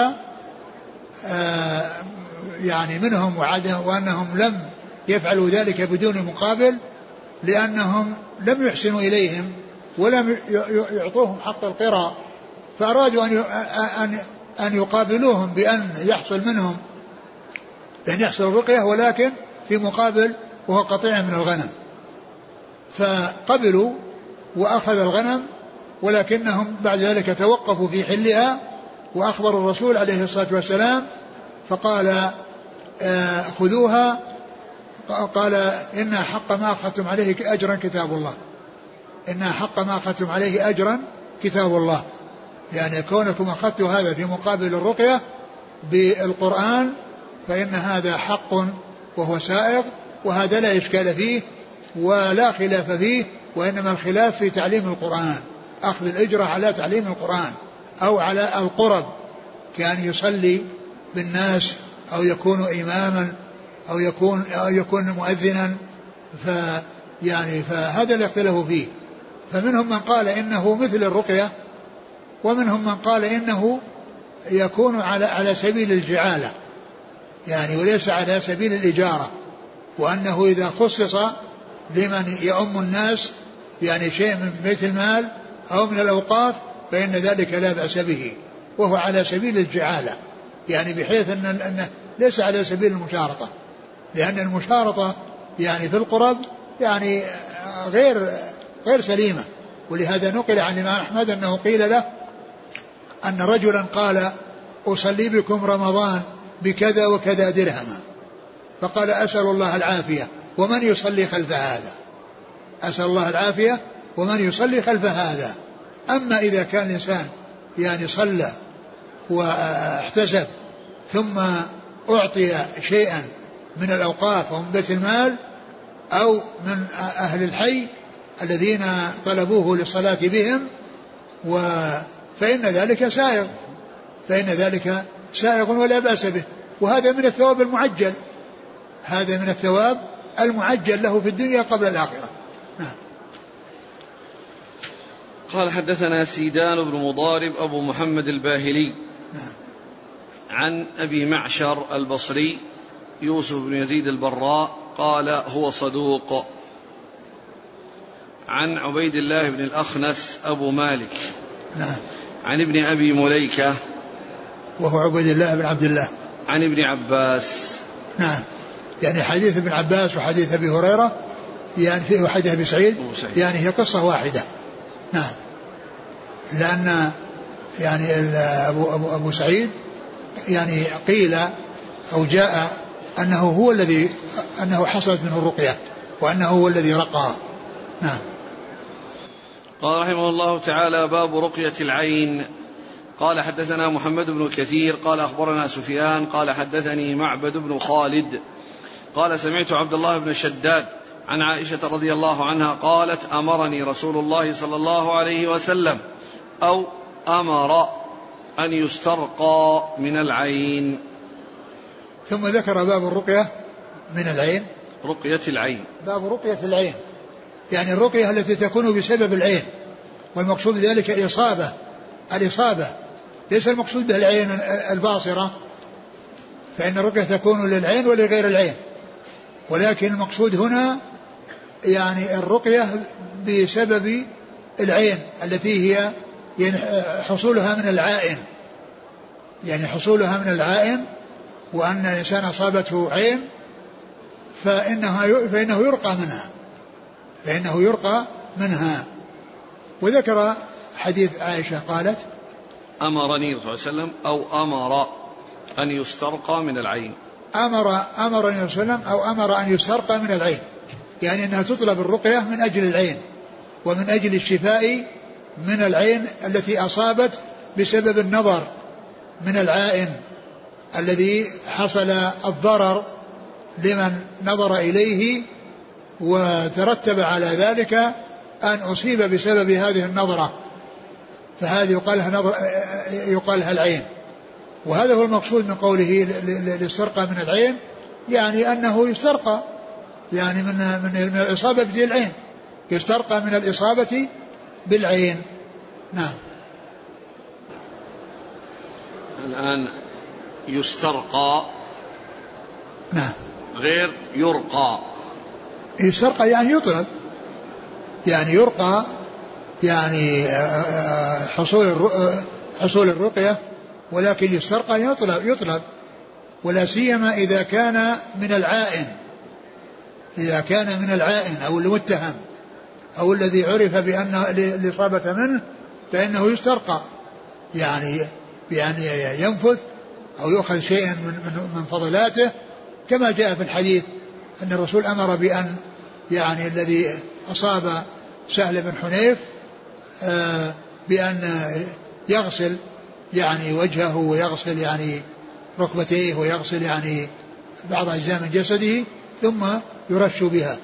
آه، يعني منهم وعدهم وأنهم لم يفعلوا ذلك بدون مقابل لأنهم لم يحسنوا إليهم ولم يعطوهم حق القراء فأرادوا أن أن أن يقابلوهم بأن يحصل منهم بأن يحصل الرقية ولكن في مقابل وهو قطيع من الغنم. فقبلوا وأخذ الغنم ولكنهم بعد ذلك توقفوا في حلها وأخبروا الرسول عليه الصلاة والسلام فقال آه، خذوها قال إن حق ما أخذتم عليه أجرا كتاب الله. إن حق ما أخذتم عليه أجرا كتاب الله. يعني كونكم أخذتوا هذا في مقابل الرقية بالقرآن فإن هذا حق وهو سائغ وهذا لا إشكال فيه ولا خلاف فيه وإنما الخلاف في تعليم القرآن. أخذ الإجرة على تعليم القرآن أو على القرب. كأن يصلي بالناس أو يكون إماما أو يكون أو يكون مؤذنا ف يعني فهذا اللي اختلفوا فيه. فمنهم من قال إنه مثل الرقية ومنهم من قال إنه يكون على على سبيل الجعالة. يعني وليس على سبيل الإجارة. وأنه إذا خصص لمن يؤم الناس يعني شيء من بيت المال أو من الأوقاف فإن ذلك لا بأس به. وهو على سبيل الجعالة. يعني بحيث أن أنه ليس على سبيل المشارطة. لأن المشارطة يعني في القرب يعني غير غير سليمة. ولهذا نقل عن الإمام أحمد أنه قيل له أن رجلا قال أصلي بكم رمضان بكذا وكذا درهما فقال أسأل الله العافية ومن يصلي خلف هذا؟ أسأل الله العافية. ومن يصلي خلف هذا؟ أما إذا كان الإنسان يعني صلى واحتسب ثم أعطي شيئا من الأوقاف ومن بيت المال أو من أهل الحي الذين طلبوه للصلاة بهم و فإن ذلك سائغ. فإن ذلك سائغ ولا بأس به. وهذا من الثواب المعجل. هذا من الثواب المعجل له في الدنيا قبل الآخرة. نعم. قال حدثنا سيدان بن مضارب أبو محمد الباهلي نعم. عن أبي معشر البصري يوسف بن يزيد البراء قال هو صدوق. عن عبيد الله بن الأخنس أبو مالك. نعم. عن ابن أبي مليكة. وهو عبيد الله بن عبد الله. عن ابن عباس. نعم. يعني حديث ابن عباس وحديث أبي هريرة يعني في وحديث أبي سعيد يعني هي قصة واحدة. نعم. لأن يعني أبو, أبو, أبو سعيد يعني قيل أو جاء أنه هو الذي أنه حصلت منه الرقية وأنه هو الذي رقى نعم. قال رحمه الله تعالى باب رقية العين. قال حدثنا محمد بن كثير قال أخبرنا سفيان قال حدثني معبد بن خالد. قال سمعت عبد الله بن شداد عن عائشة رضي الله عنها قالت أمرني رسول الله صلى الله عليه وسلم أو أمر أن يسترقى من العين. ثم ذكر باب الرقية من العين. رقية العين. باب رقية العين. يعني الرقية التي تكون بسبب العين. والمقصود بذلك إصابة. الإصابة. ليس المقصود به العين الباصرة. فإن الرقية تكون للعين ولغير العين. ولكن المقصود هنا يعني الرقية بسبب العين التي هي يعني حصولها من العائن. يعني حصولها من العائن وأن الإنسان أصابته عين فإنها فإنه يرقى منها. فإنه يرقى منها. وذكر حديث عائشة قالت أمرني صلى الله عليه وسلم أو أمر أن يسترقى من العين. أمر أمر النبي صلى الله عليه وسلم أو أمر أن يسترقى من العين. يعني أنها تطلب الرقية من أجل العين ومن أجل الشفاء من العين التي أصابت بسبب النظر من العائن الذي حصل الضرر لمن نظر إليه وترتب على ذلك أن أصيب بسبب هذه النظرة. فهذه يقال لها يقال لها العين. وهذا هو المقصود من قوله للسرقة من العين يعني أنه يسترقى يعني من من من الإصابة بالعين يسترقى من الإصابة بالعين. نعم. الآن يسترقى نعم. غير يرقى. يسترقى يعني يطلب يعني يرقى يعني آه، آه، حصول آه، حصول الرقية. ولكن يسترقى يطلب يطلب. ولا سيما إذا كان من العائن. إذا كان من العائن أو المتهم أو الذي عرف بأن الإصابة منه فإنه يسترقى. يعني بأن ينفث أو يؤخذ شيئا من, من, من فضلاته. كما جاء في الحديث أن الرسول أمر بأن يعني الذي أصاب سهل بن حنيف آه بأن يغسل يعني وجهه ويغسل يعني ركبتيه ويغسل يعني بعض أجزاء من جسده ثم يرش بها.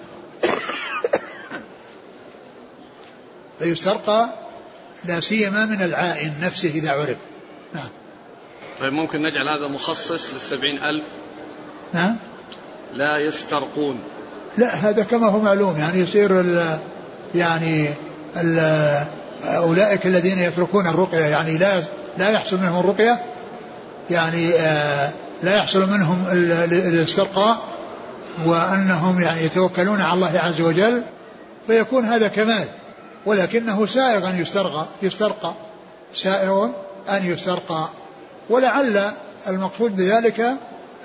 فيسترقى لا سيما من العائن نفسه إذا عرف. نعم. طيب ممكن نجعل هذا مخصص للسبعين ألف؟ نعم لا يسترقون. لا هذا كما هو معلوم يعني يصير ال يعني ال أولئك الذين يتركون الرقية يعني لا لا يحصل منهم الرقية يعني آه لا يحصل منهم الاسترقاء وأنهم يعني يتوكلون على الله عز وجل فيكون هذا كمال. ولكنه سائغ أن يسترقى يسترقى. سائغ أن يسترقى. ولعل المقصود بذلك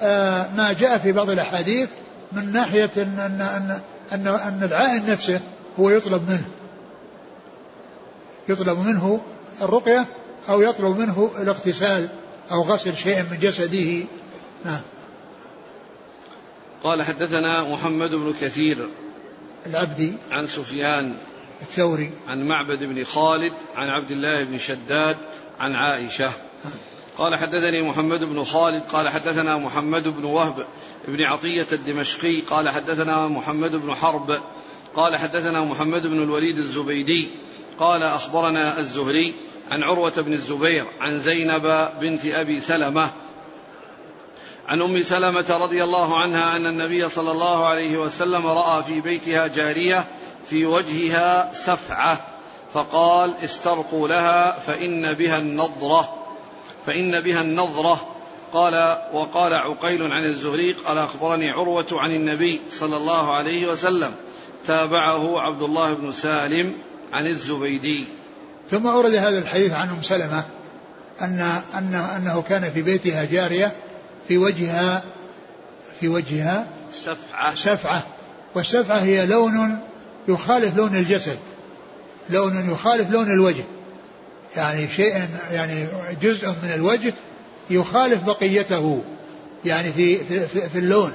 آه ما جاء في بعض الأحاديث من ناحية أن, أن, أن, أن, العائن نفسه هو يطلب منه. يطلب منه الرقية أو يطلب منه الاغتسال أو غسل شيء من جسده. نعم. قال حدثنا محمد بن كثير العبدي. عن سفيان الثوري. عن معبد بن خالد عن عبد الله بن شداد عن عائشة. قال حدثني محمد بن خالد قال حدثنا محمد بن وهب بن عطية الدمشقي قال حدثنا محمد بن حرب قال حدثنا محمد بن الوليد الزبيدي قال أخبرنا الزهري عن عروة بن الزبير عن زينب بنت أبي سلمة عن أم سلمة رضي الله عنها أن النبي صلى الله عليه وسلم رأى في بيتها جارية في وجهها سفعة فقال استرقوا لها فإن بها النضرة فإن بها النظره قال وقال عقيل عن الزهري قال أخبرني عروة عن النبي صلى الله عليه وسلم تابعه عبد الله بن سالم عن الزبيدي. ثم أورد هذا الحديث عن أم سلمة أن أن أنه كان في بيتها جارية في وجهها في وجهها سفعة. سفعة. والسفعة هي لون يخالف لون الجسد. لون يخالف لون الوجه. يعني شيء يعني جزء من الوجه يخالف بقيته. يعني في في, في اللون.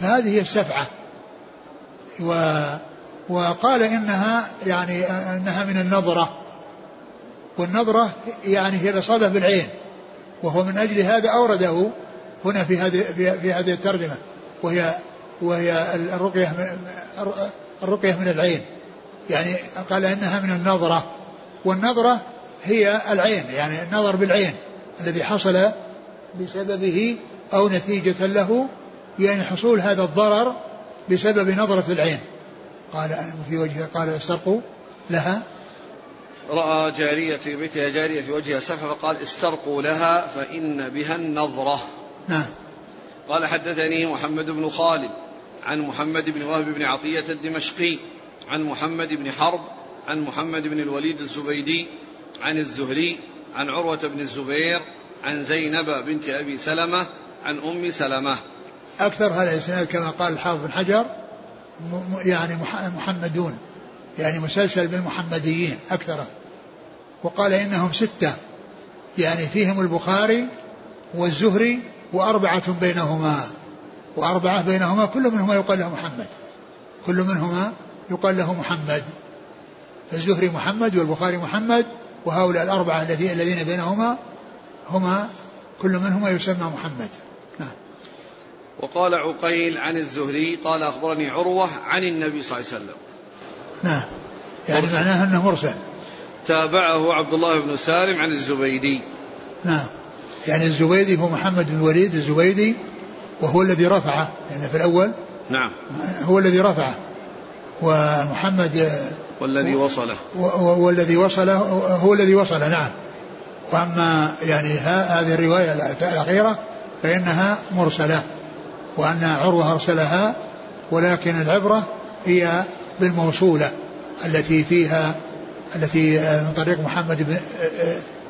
فهذه هي السفعة. و وقال إنها يعني إنها من النظرة والنظرة يعني هي الإصابة بالعين وهو من أجل هذا أورده هنا في هذه في هذه الترجمة وهي وهي الرقية من الرقية من العين يعني قال إنها من النظرة والنظرة هي العين يعني النظر بالعين الذي حصل بسببه أو نتيجة له يعني حصول هذا الضرر بسبب نظرة العين. قال في وجهه قال استرقوا لها. رأى جارية في بيتها جارية في وجهها سفح فقال استرقوا لها فإن بها النظرة. نعم. قال حدثني محمد بن خالد عن محمد بن وهب بن عطية الدمشقي عن محمد بن حرب عن محمد بن الوليد الزبيدي عن الزهري عن عروة بن الزبير عن زينب بنت أبي سلمة عن أم سلمة. أكثر هذا الإسناد كما قال الحافظ بن حجر يعني محمدون يعني مسلسل بالمحمديين أكثر. وقال إنهم ستة يعني فيهم البخاري والزهري وأربعة بينهما. وأربعة بينهما كل منهما يقال له محمد. كل منهما يقال له محمد. فالزهري محمد والبخاري محمد وهؤلاء الأربعة الذين بينهما هما كل منهما يسمى محمد. وقال عقيل عن الزهري قال أخبرني عروة عن النبي صلى الله عليه وسلم. نعم. يعني مرسل. معناه أنه مرسل. تابعه عبد الله بن سالم عن الزبيدي. نعم. يعني الزبيدي هو محمد بن الوليد الزبيدي وهو الذي رفعه. لأن يعني في الأول نعم. هو الذي رفعه. ومحمد والذي وصله. والذي وصله هو الذي وصله نعم. وأما يعني هذه الرواية الأخيرة فإنها مرسلة. وأن عروة أرسلها ولكن العبرة هي بالموصولة التي فيها التي من طريق محمد بن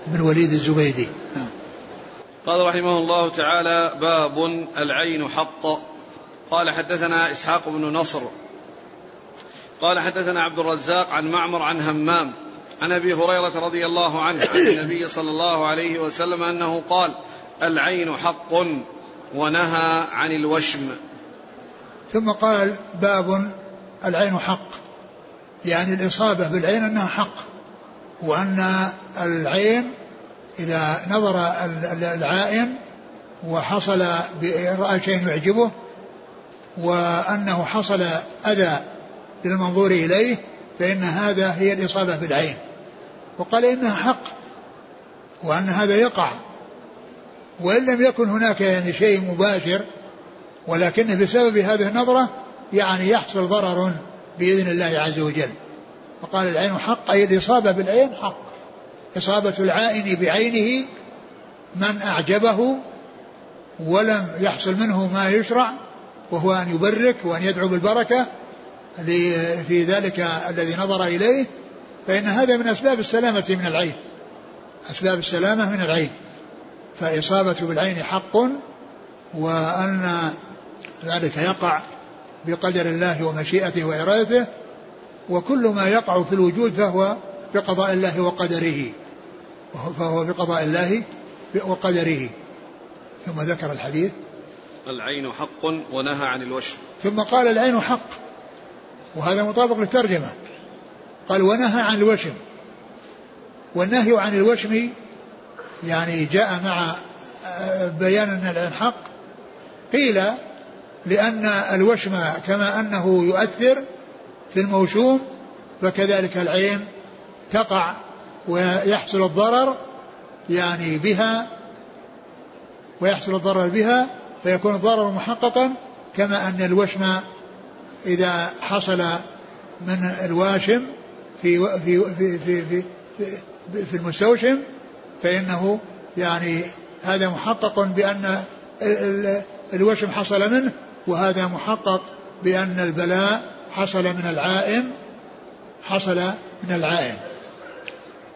بن وليد الزبيدي. نعم. قال رحمه الله تعالى باب العين حق. قال حدثنا إسحاق بن نصر. قال حدثنا عبد الرزاق عن معمر عن همام عن أبي هريرة رضي الله عنه عن النبي صلى الله عليه وسلم أنه قال العين حق. ونهى عن الوشم. ثم قال باب العين حق. يعني الإصابة بالعين أنها حق وأن العين إذا نظر العائن وحصل رأى شيء يعجبه وأنه حصل أذى للمنظور إليه فإن هذا هي الإصابة بالعين. وقال إنها حق وأن هذا يقع. وإن لم يكن هناك يعني شيء مباشر ولكنه بسبب هذه النظرة يعني يحصل ضرر بإذن الله عز وجل. فقال العين حق أي الإصابة بالعين حق. إصابة العائن بعينه من أعجبه ولم يحصل منه ما يشرع وهو أن يبرك وأن يدعو بالبركة في ذلك الذي نظر إليه فإن هذا من أسباب السلامة من العين. أسباب السلامة من العين. فإصابة بالعين حق وأن ذلك يقع بقدر الله ومشيئته وإرادته وكل ما يقع في الوجود فهو بقضاء الله وقدره. فهو بقضاء الله وقدره. ثم ذكر الحديث. العين حق ونهى عن الوشم. ثم قال العين حق. وهذا مطابق للترجمة. قال ونهى عن الوشم. والنهي عن الوشم يعني جاء مع بيان أن العين حق قيل لأن الوشم كما أنه يؤثر في الموشوم فكذلك العين تقع ويحصل الضرر يعني بها ويحصل الضرر بها فيكون الضرر محققا كما أن الوشم إذا حصل من الواشم في في في في في, في, في المستوشم فإنه يعني هذا محقق بأن الوشم حصل منه وهذا محقق بأن البلاء حصل من العائن حصل من العائن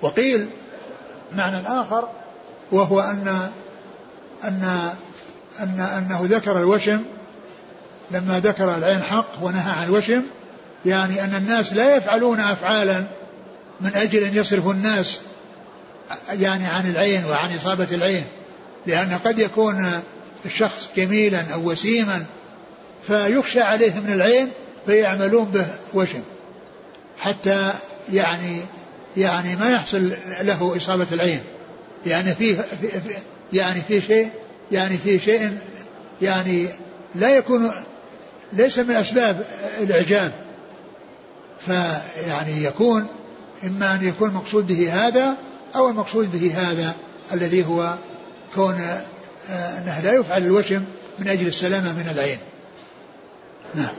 وقيل معنى آخر وهو أن أن أن أنه ذكر الوشم لما ذكر العين حق ونهى عن الوشم يعني أن الناس لا يفعلون أفعالا من أجل أن يصرفوا الناس يعني عن العين وعن إصابة العين لأن قد يكون الشخص جميلا أو وسيما فيخشى عليه من العين فيعملون به وشم حتى يعني يعني ما يحصل له إصابة العين. يعني في, في, يعني في شيء يعني في شيء يعني لا يكون ليس من أسباب الإعجاب. فيعني يكون إما أن يكون المقصود به هذا أو المقصود به هذا الذي هو كون آه، أنه لا يفعل الوشم من أجل السلامة من العين. نعم.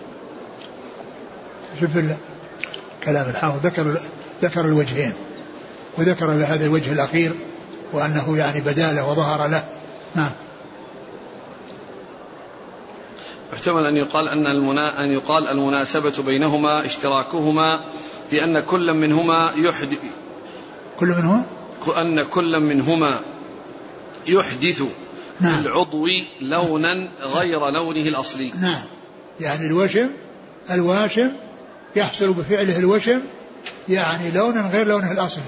شوف كلام الحافظ. ذكر ذكر الوجهين وذكر هذا الوجه الأخير وأنه يعني بدا له وظهر له. نعم. يحتمل أن يقال أن المنا... أن يقال المناسبة بينهما اشتراكهما في أن كل منهما يحدث كل منهما؟ أن كل منهما يحدث نعم. العضو لونا غير لونه الأصلي نعم يعني الوشم الواشم يحصل بفعله الوشم يعني لونا غير لونه الأصلي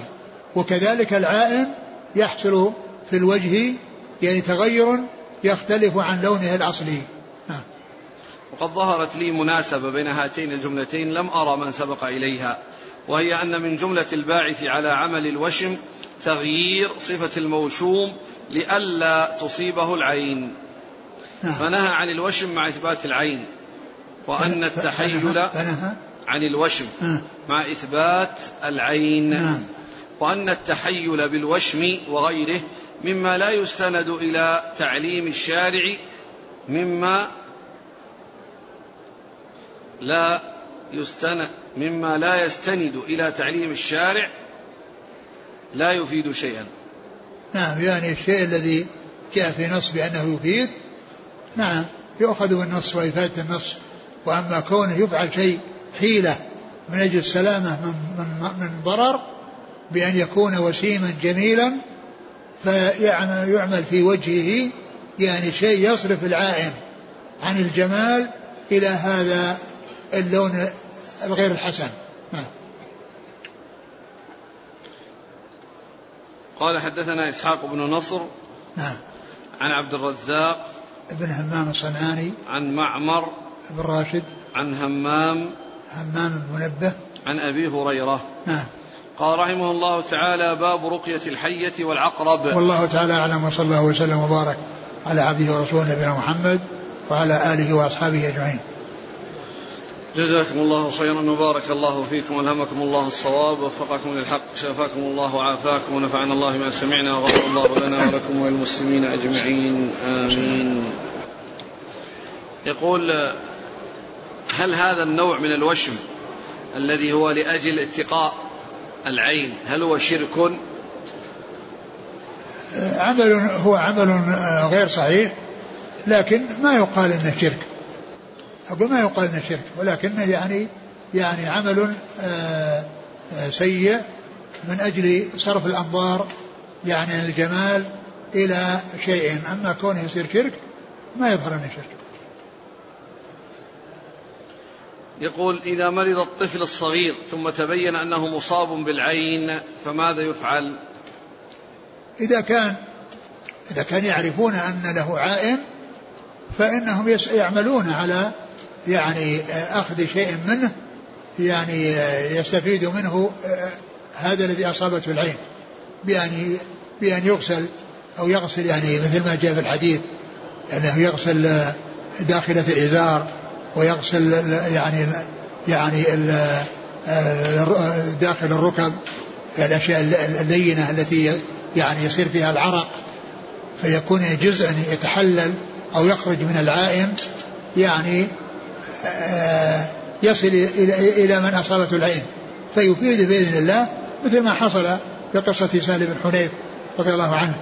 وكذلك العائن يحصل في الوجه يعني تغير يختلف عن لونه الأصلي نعم. وقد ظهرت لي مناسبة بين هاتين الجملتين لم أرى من سبق إليها وهي أن من جملة الباعث على عمل الوشم تغيير صفة الموشوم لئلا تصيبه العين نعم. فنهى عن الوشم مع إثبات العين وأن التحيل عن الوشم نعم. مع إثبات العين نعم. وأن التحيل بالوشم وغيره مما لا يستند إلى تعليم الشارع مما لا يستند مما لا يستند إلى تعليم الشارع لا يفيد شيئا. نعم يعني الشيء الذي جاء في نص بأنه يفيد نعم يؤخذ بالنص وإفادة النص. وأما كونه يفعل شيء حيلة من أجل السلامة من, من, من ضرر بأن يكون وسيما جميلا فيعمل يعمل في وجهه يعني شيء يصرف العائن عن الجمال إلى هذا اللون الغير الحسن. قال حدثنا إسحاق بن نصر نعم. عن عبد الرزاق ابن همام الصنعاني عن معمر بن راشد عن همام همام المنبه عن أبي هريرة. نعم. قال رحمه الله تعالى باب رقية الحية والعقرب. والله تعالى أعلم وصلى الله وسلم وبارك على عبده ورسوله نبينا محمد وعلى آله وأصحابه أجمعين. جزاكم الله خيرا وبارك الله فيكم والهمكم الله الصواب ووفقكم للحق شافاكم الله وعافاكم ونفعنا الله ما سمعنا وغفر الله لنا ولكم وللمسلمين أجمعين آمين. يقول هل هذا النوع من الوشم الذي هو لأجل اتقاء العين هل هو شرك؟ عمل هو عمل غير صحيح لكن ما يقال إنه شرك أقول ما يقال إنه شرك ولكنه يعني يعني عمل آه، آه، سيء من أجل صرف الأنظار يعني عن الجمال إلى شيء أما كونه يصير شرك ما يظهر إنه شرك. يقول إذا مرض الطفل الصغير ثم تبين أنه مصاب بالعين فماذا يفعل؟ إذا كان إذا كان يعرفون أن له عائن فإنهم يعملون على يعني أخذ شيء منه يعني يستفيد منه هذا الذي أصابته العين بأن بأن يغسل أو يغسل يعني مثل ما جاء في الحديث أنه يغسل داخلة الإزار ويغسل يعني يعني داخل الركب الأشياء اللينة التي يعني يصير فيها العرق فيكون جزءا يتحلل أو يخرج من العائم يعني يصل إلى من أصابته العين. فيفيد بإذن الله مثل ما حصل في قصة سالم بن حنيف رضي الله عنه.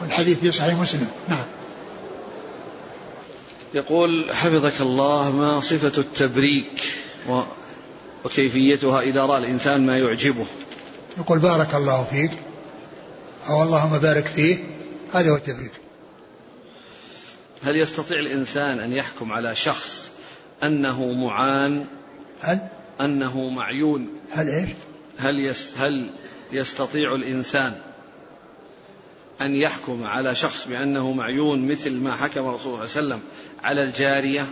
والحديث في صحيح مسلم. نعم. يقول حفظك الله ما صفة التبريك وكيفيتها إذا رأى الإنسان ما يعجبه. يقول بارك الله فيك. أو اللهم بارك فيه. هذا هو التبريك. هل يستطيع الإنسان أن يحكم على شخص أنه معان. هل؟ أنه معيون. هل إيش؟ هل, يس هل يستطيع الإنسان أن يحكم على شخص بأنه معيون مثل ما حكم الرسول صلى الله عليه وسلم على الجارية؟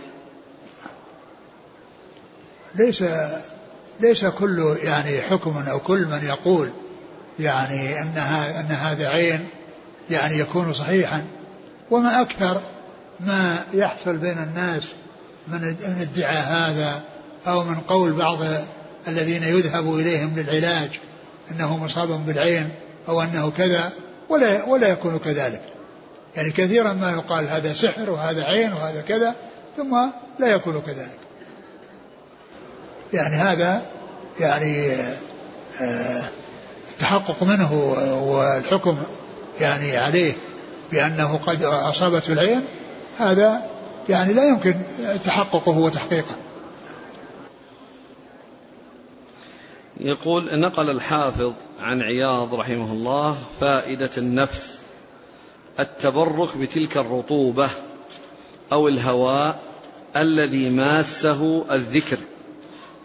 ليس ليس كل يعني حكم أو كل من يقول يعني أن أن هذا عين يعني يكون صحيحا. وما أكثر ما يحصل بين الناس من ادعاء هذا أو من قول بعض الذين يذهب إليهم للعلاج أنه مصاب بالعين أو أنه كذا ولا ولا يكون كذلك. يعني كثيرا ما يقال هذا سحر وهذا عين وهذا كذا ثم لا يكون كذلك. يعني هذا يعني التحقق منه والحكم يعني عليه بأنه قد أصابته العين هذا يعني لا يمكن تحققه وتحقيقه. يقول نقل الحافظ عن عياض رحمه الله فائدة النفث التبرك بتلك الرطوبة أو الهواء الذي ماسه الذكر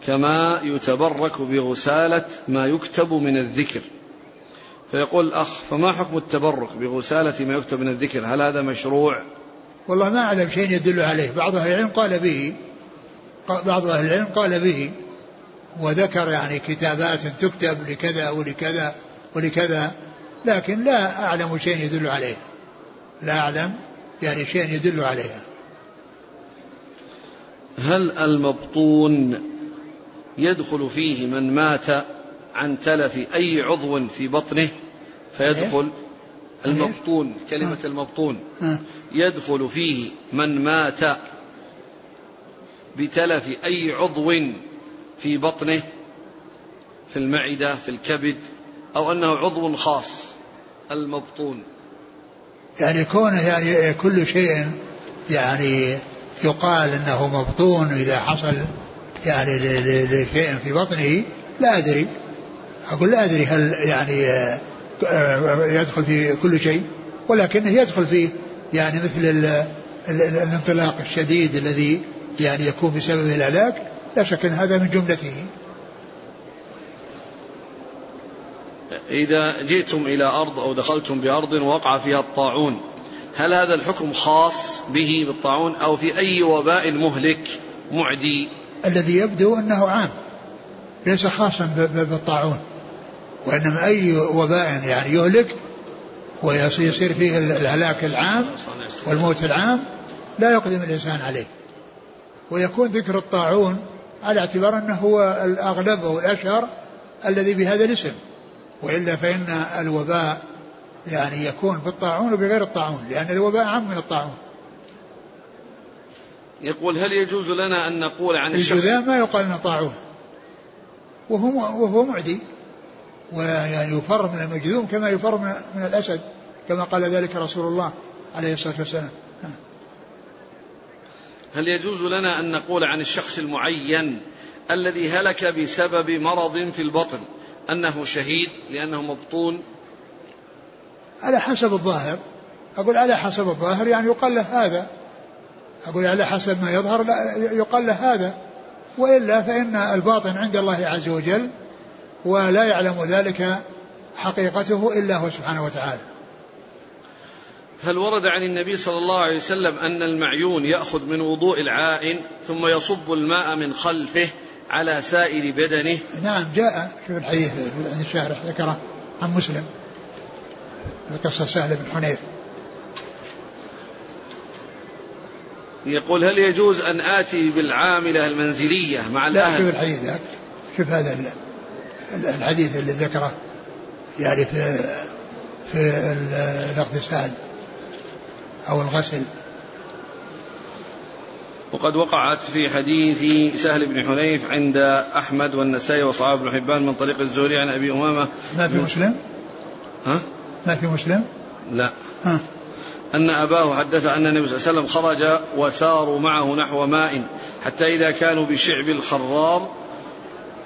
كما يتبرك بغسالة ما يكتب من الذكر. فيقول الأخ فما حكم التبرك بغسالة ما يكتب من الذكر؟ هل هذا مشروع؟ والله ما أعلم شيء يدل عليه. بعض أهل العلم قال به بعض أهل العلم قال به وذكر يعني كتابات تكتب لكذا ولكذا ولكذا لكن لا أعلم شيء يدل عليها لا أعلم يعني شيء يدل عليها. هل المبطون يدخل فيه من مات عن تلف أي عضو في بطنه؟ فيدخل المبطون كلمة المبطون. يدخل فيه من مات بتلف أي عضو في بطنه في المعدة في الكبد أو أنه عضو خاص المبطون. يعني كونه يعني كل شيء يعني يقال إنه مبطون إذا حصل يعني لشيء في بطنه لا أدري. أقول لا أدري هل يعني آه، يدخل في كل شيء ولكنه يدخل فيه يعني مثل الانطلاق الشديد الذي يعني يكون بسبب الهلاك لا شك إن هذا من جملته. إذا جئتم إلى أرض أو دخلتم بأرض وقع فيها الطاعون هل هذا الحكم خاص به بالطاعون أو في أي وباء مهلك معدي؟ الذي يبدو أنه عام ليس خاصا بالطاعون. وإنما أي وباء يعني يهلك ويصير فيه الهلاك العام والموت العام لا يقدم الإنسان عليه. ويكون ذكر الطاعون على اعتبار أنه هو الأغلب أو الأشهر الذي بهذا الاسم. وإلا فإن الوباء يعني يكون بالطاعون وبغير الطاعون لأن الوباء عام من الطاعون. يقول هل يجوز لنا أن نقول عن الشخص الجذام ما يقال أنه طاعون؟ وهو وهو معدي. ويعني يفر من المجذوم كما يفر من الأسد كما قال ذلك رسول الله عليه الصلاة والسلام. هل يجوز لنا أن نقول عن الشخص المعين الذي هلك بسبب مرض في البطن أنه شهيد لأنه مبطون؟ على حسب الظاهر. أقول على حسب الظاهر يعني يقال له هذا. أقول على حسب ما يظهر لا يقال له هذا. وإلا فإن الباطن عند الله عز وجل ولا يعلم ذلك حقيقته إلا هو سبحانه وتعالى. هل ورد عن النبي صلى الله عليه وسلم أن المعيون يأخذ من وضوء العائن ثم يصب الماء من خلفه على سائر بدنه؟ نعم جاء في الحديث عند الشارح ذكره عن مسلم قصة سهل بن حنيف. يقول هل يجوز أن آتي بالعاملة المنزلية مع الأهل؟ لا شوف الحديث ذاك شوف هذا الحديث اللي ذكره يعني في في الاغتسال أو الغسل وقد وقعت في حديث سهل بن حنيف عند أحمد والنسائي وصحابه بن حبان من طريق الزهري عن أبي أمامة ما في مسلم؟ ها؟ ما في مسلم؟ لا ها أن أباه حدث أن النبي صلى الله عليه وسلم خرج وساروا معه نحو ماء حتى إذا كانوا بشعب الخرار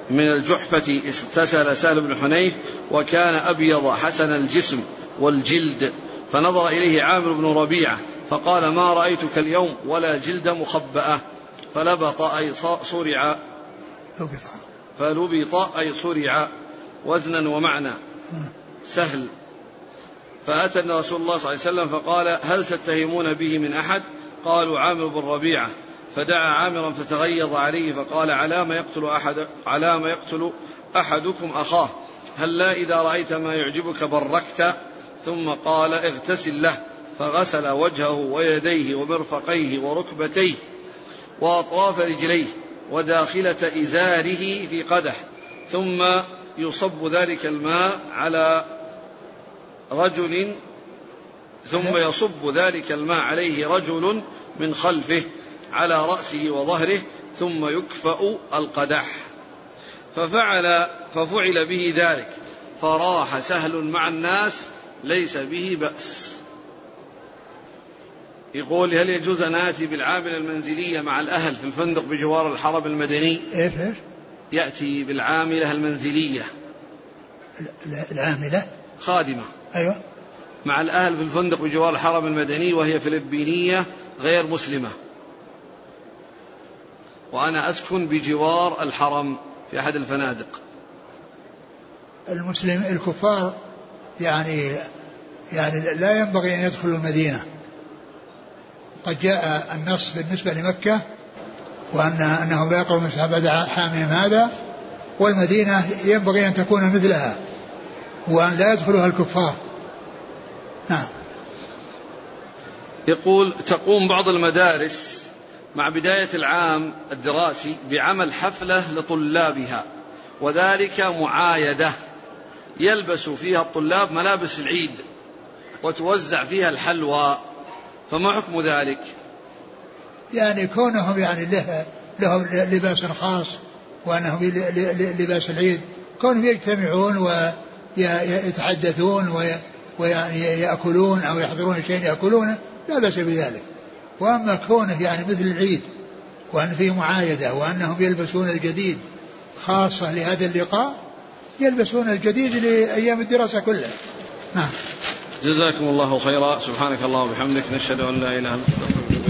من الجحفة اغتسل سهل بن حنيف وكان أبيض حسن الجسم والجلد. فنظر إليه عامر بن ربيعة فقال ما رأيتك اليوم ولا جلد مخبأة. فلبط أي صرع. فلبط أي صرع. وزنا ومعنى. سهل. فأتى رسول الله صلى الله عليه وسلم فقال هل تتهمون به من أحد؟ قالوا عامر بن ربيعة. فدعا عامرا فتغيظ عليه فقال على ما يقتل أحد على ما يقتل أحدكم أخاه. هل لا إذا رأيت ما يعجبك بركت؟ ثم قال اغتسل له. فغسل وجهه ويديه ومرفقيه وركبتيه وأطراف رجليه وداخلة إزاره في قدح. ثم يصب ذلك الماء على رجل ثم يصب ذلك الماء عليه رجل من خلفه. على رأسه وظهره ثم يكفأ القدح. ففعل ففعل به ذلك. فراح سهل مع الناس ليس به بأس. يقول هل يجوز أن آتي بالعاملة المنزلية مع الأهل في الفندق بجوار الحرم المدني؟ إيش إيش؟ يأتي بالعاملة المنزلية. العاملة؟ خادمة. أيوة. مع الأهل في الفندق بجوار الحرم المدني وهي فلبينية غير مسلمة. وأنا أسكن بجوار الحرم في أحد الفنادق. المسلم الكفار يعني يعني لا ينبغي أن يدخلوا المدينة. قد جاء النص بالنسبة لمكة وأن أنهم لا يقربون بعد حامهم هذا والمدينة ينبغي أن تكون مثلها وأن لا يدخلها الكفار. نعم. يقول تقوم بعض المدارس مع بداية العام الدراسي بعمل حفلة لطلابها وذلك معايدة. يلبس فيها الطلاب ملابس العيد وتوزع فيها الحلوى. فما حكم ذلك؟ يعني كونهم يعني له لهم لباس خاص وأنهم لباس العيد كونهم يجتمعون ويتحدثون ويعني يأكلون أو يحضرون شيء يأكلونه لا بأس بذلك. وأما كونه يعني مثل العيد وأن فيه معايدة وأنهم يلبسون الجديد خاصة لهذا اللقاء يلبسون الجديد لأيام الدراسة كلها. نعم. جزاكم الله خيرا. سبحانك اللهم وبحمدك نشهد أن لا إله إلا أنت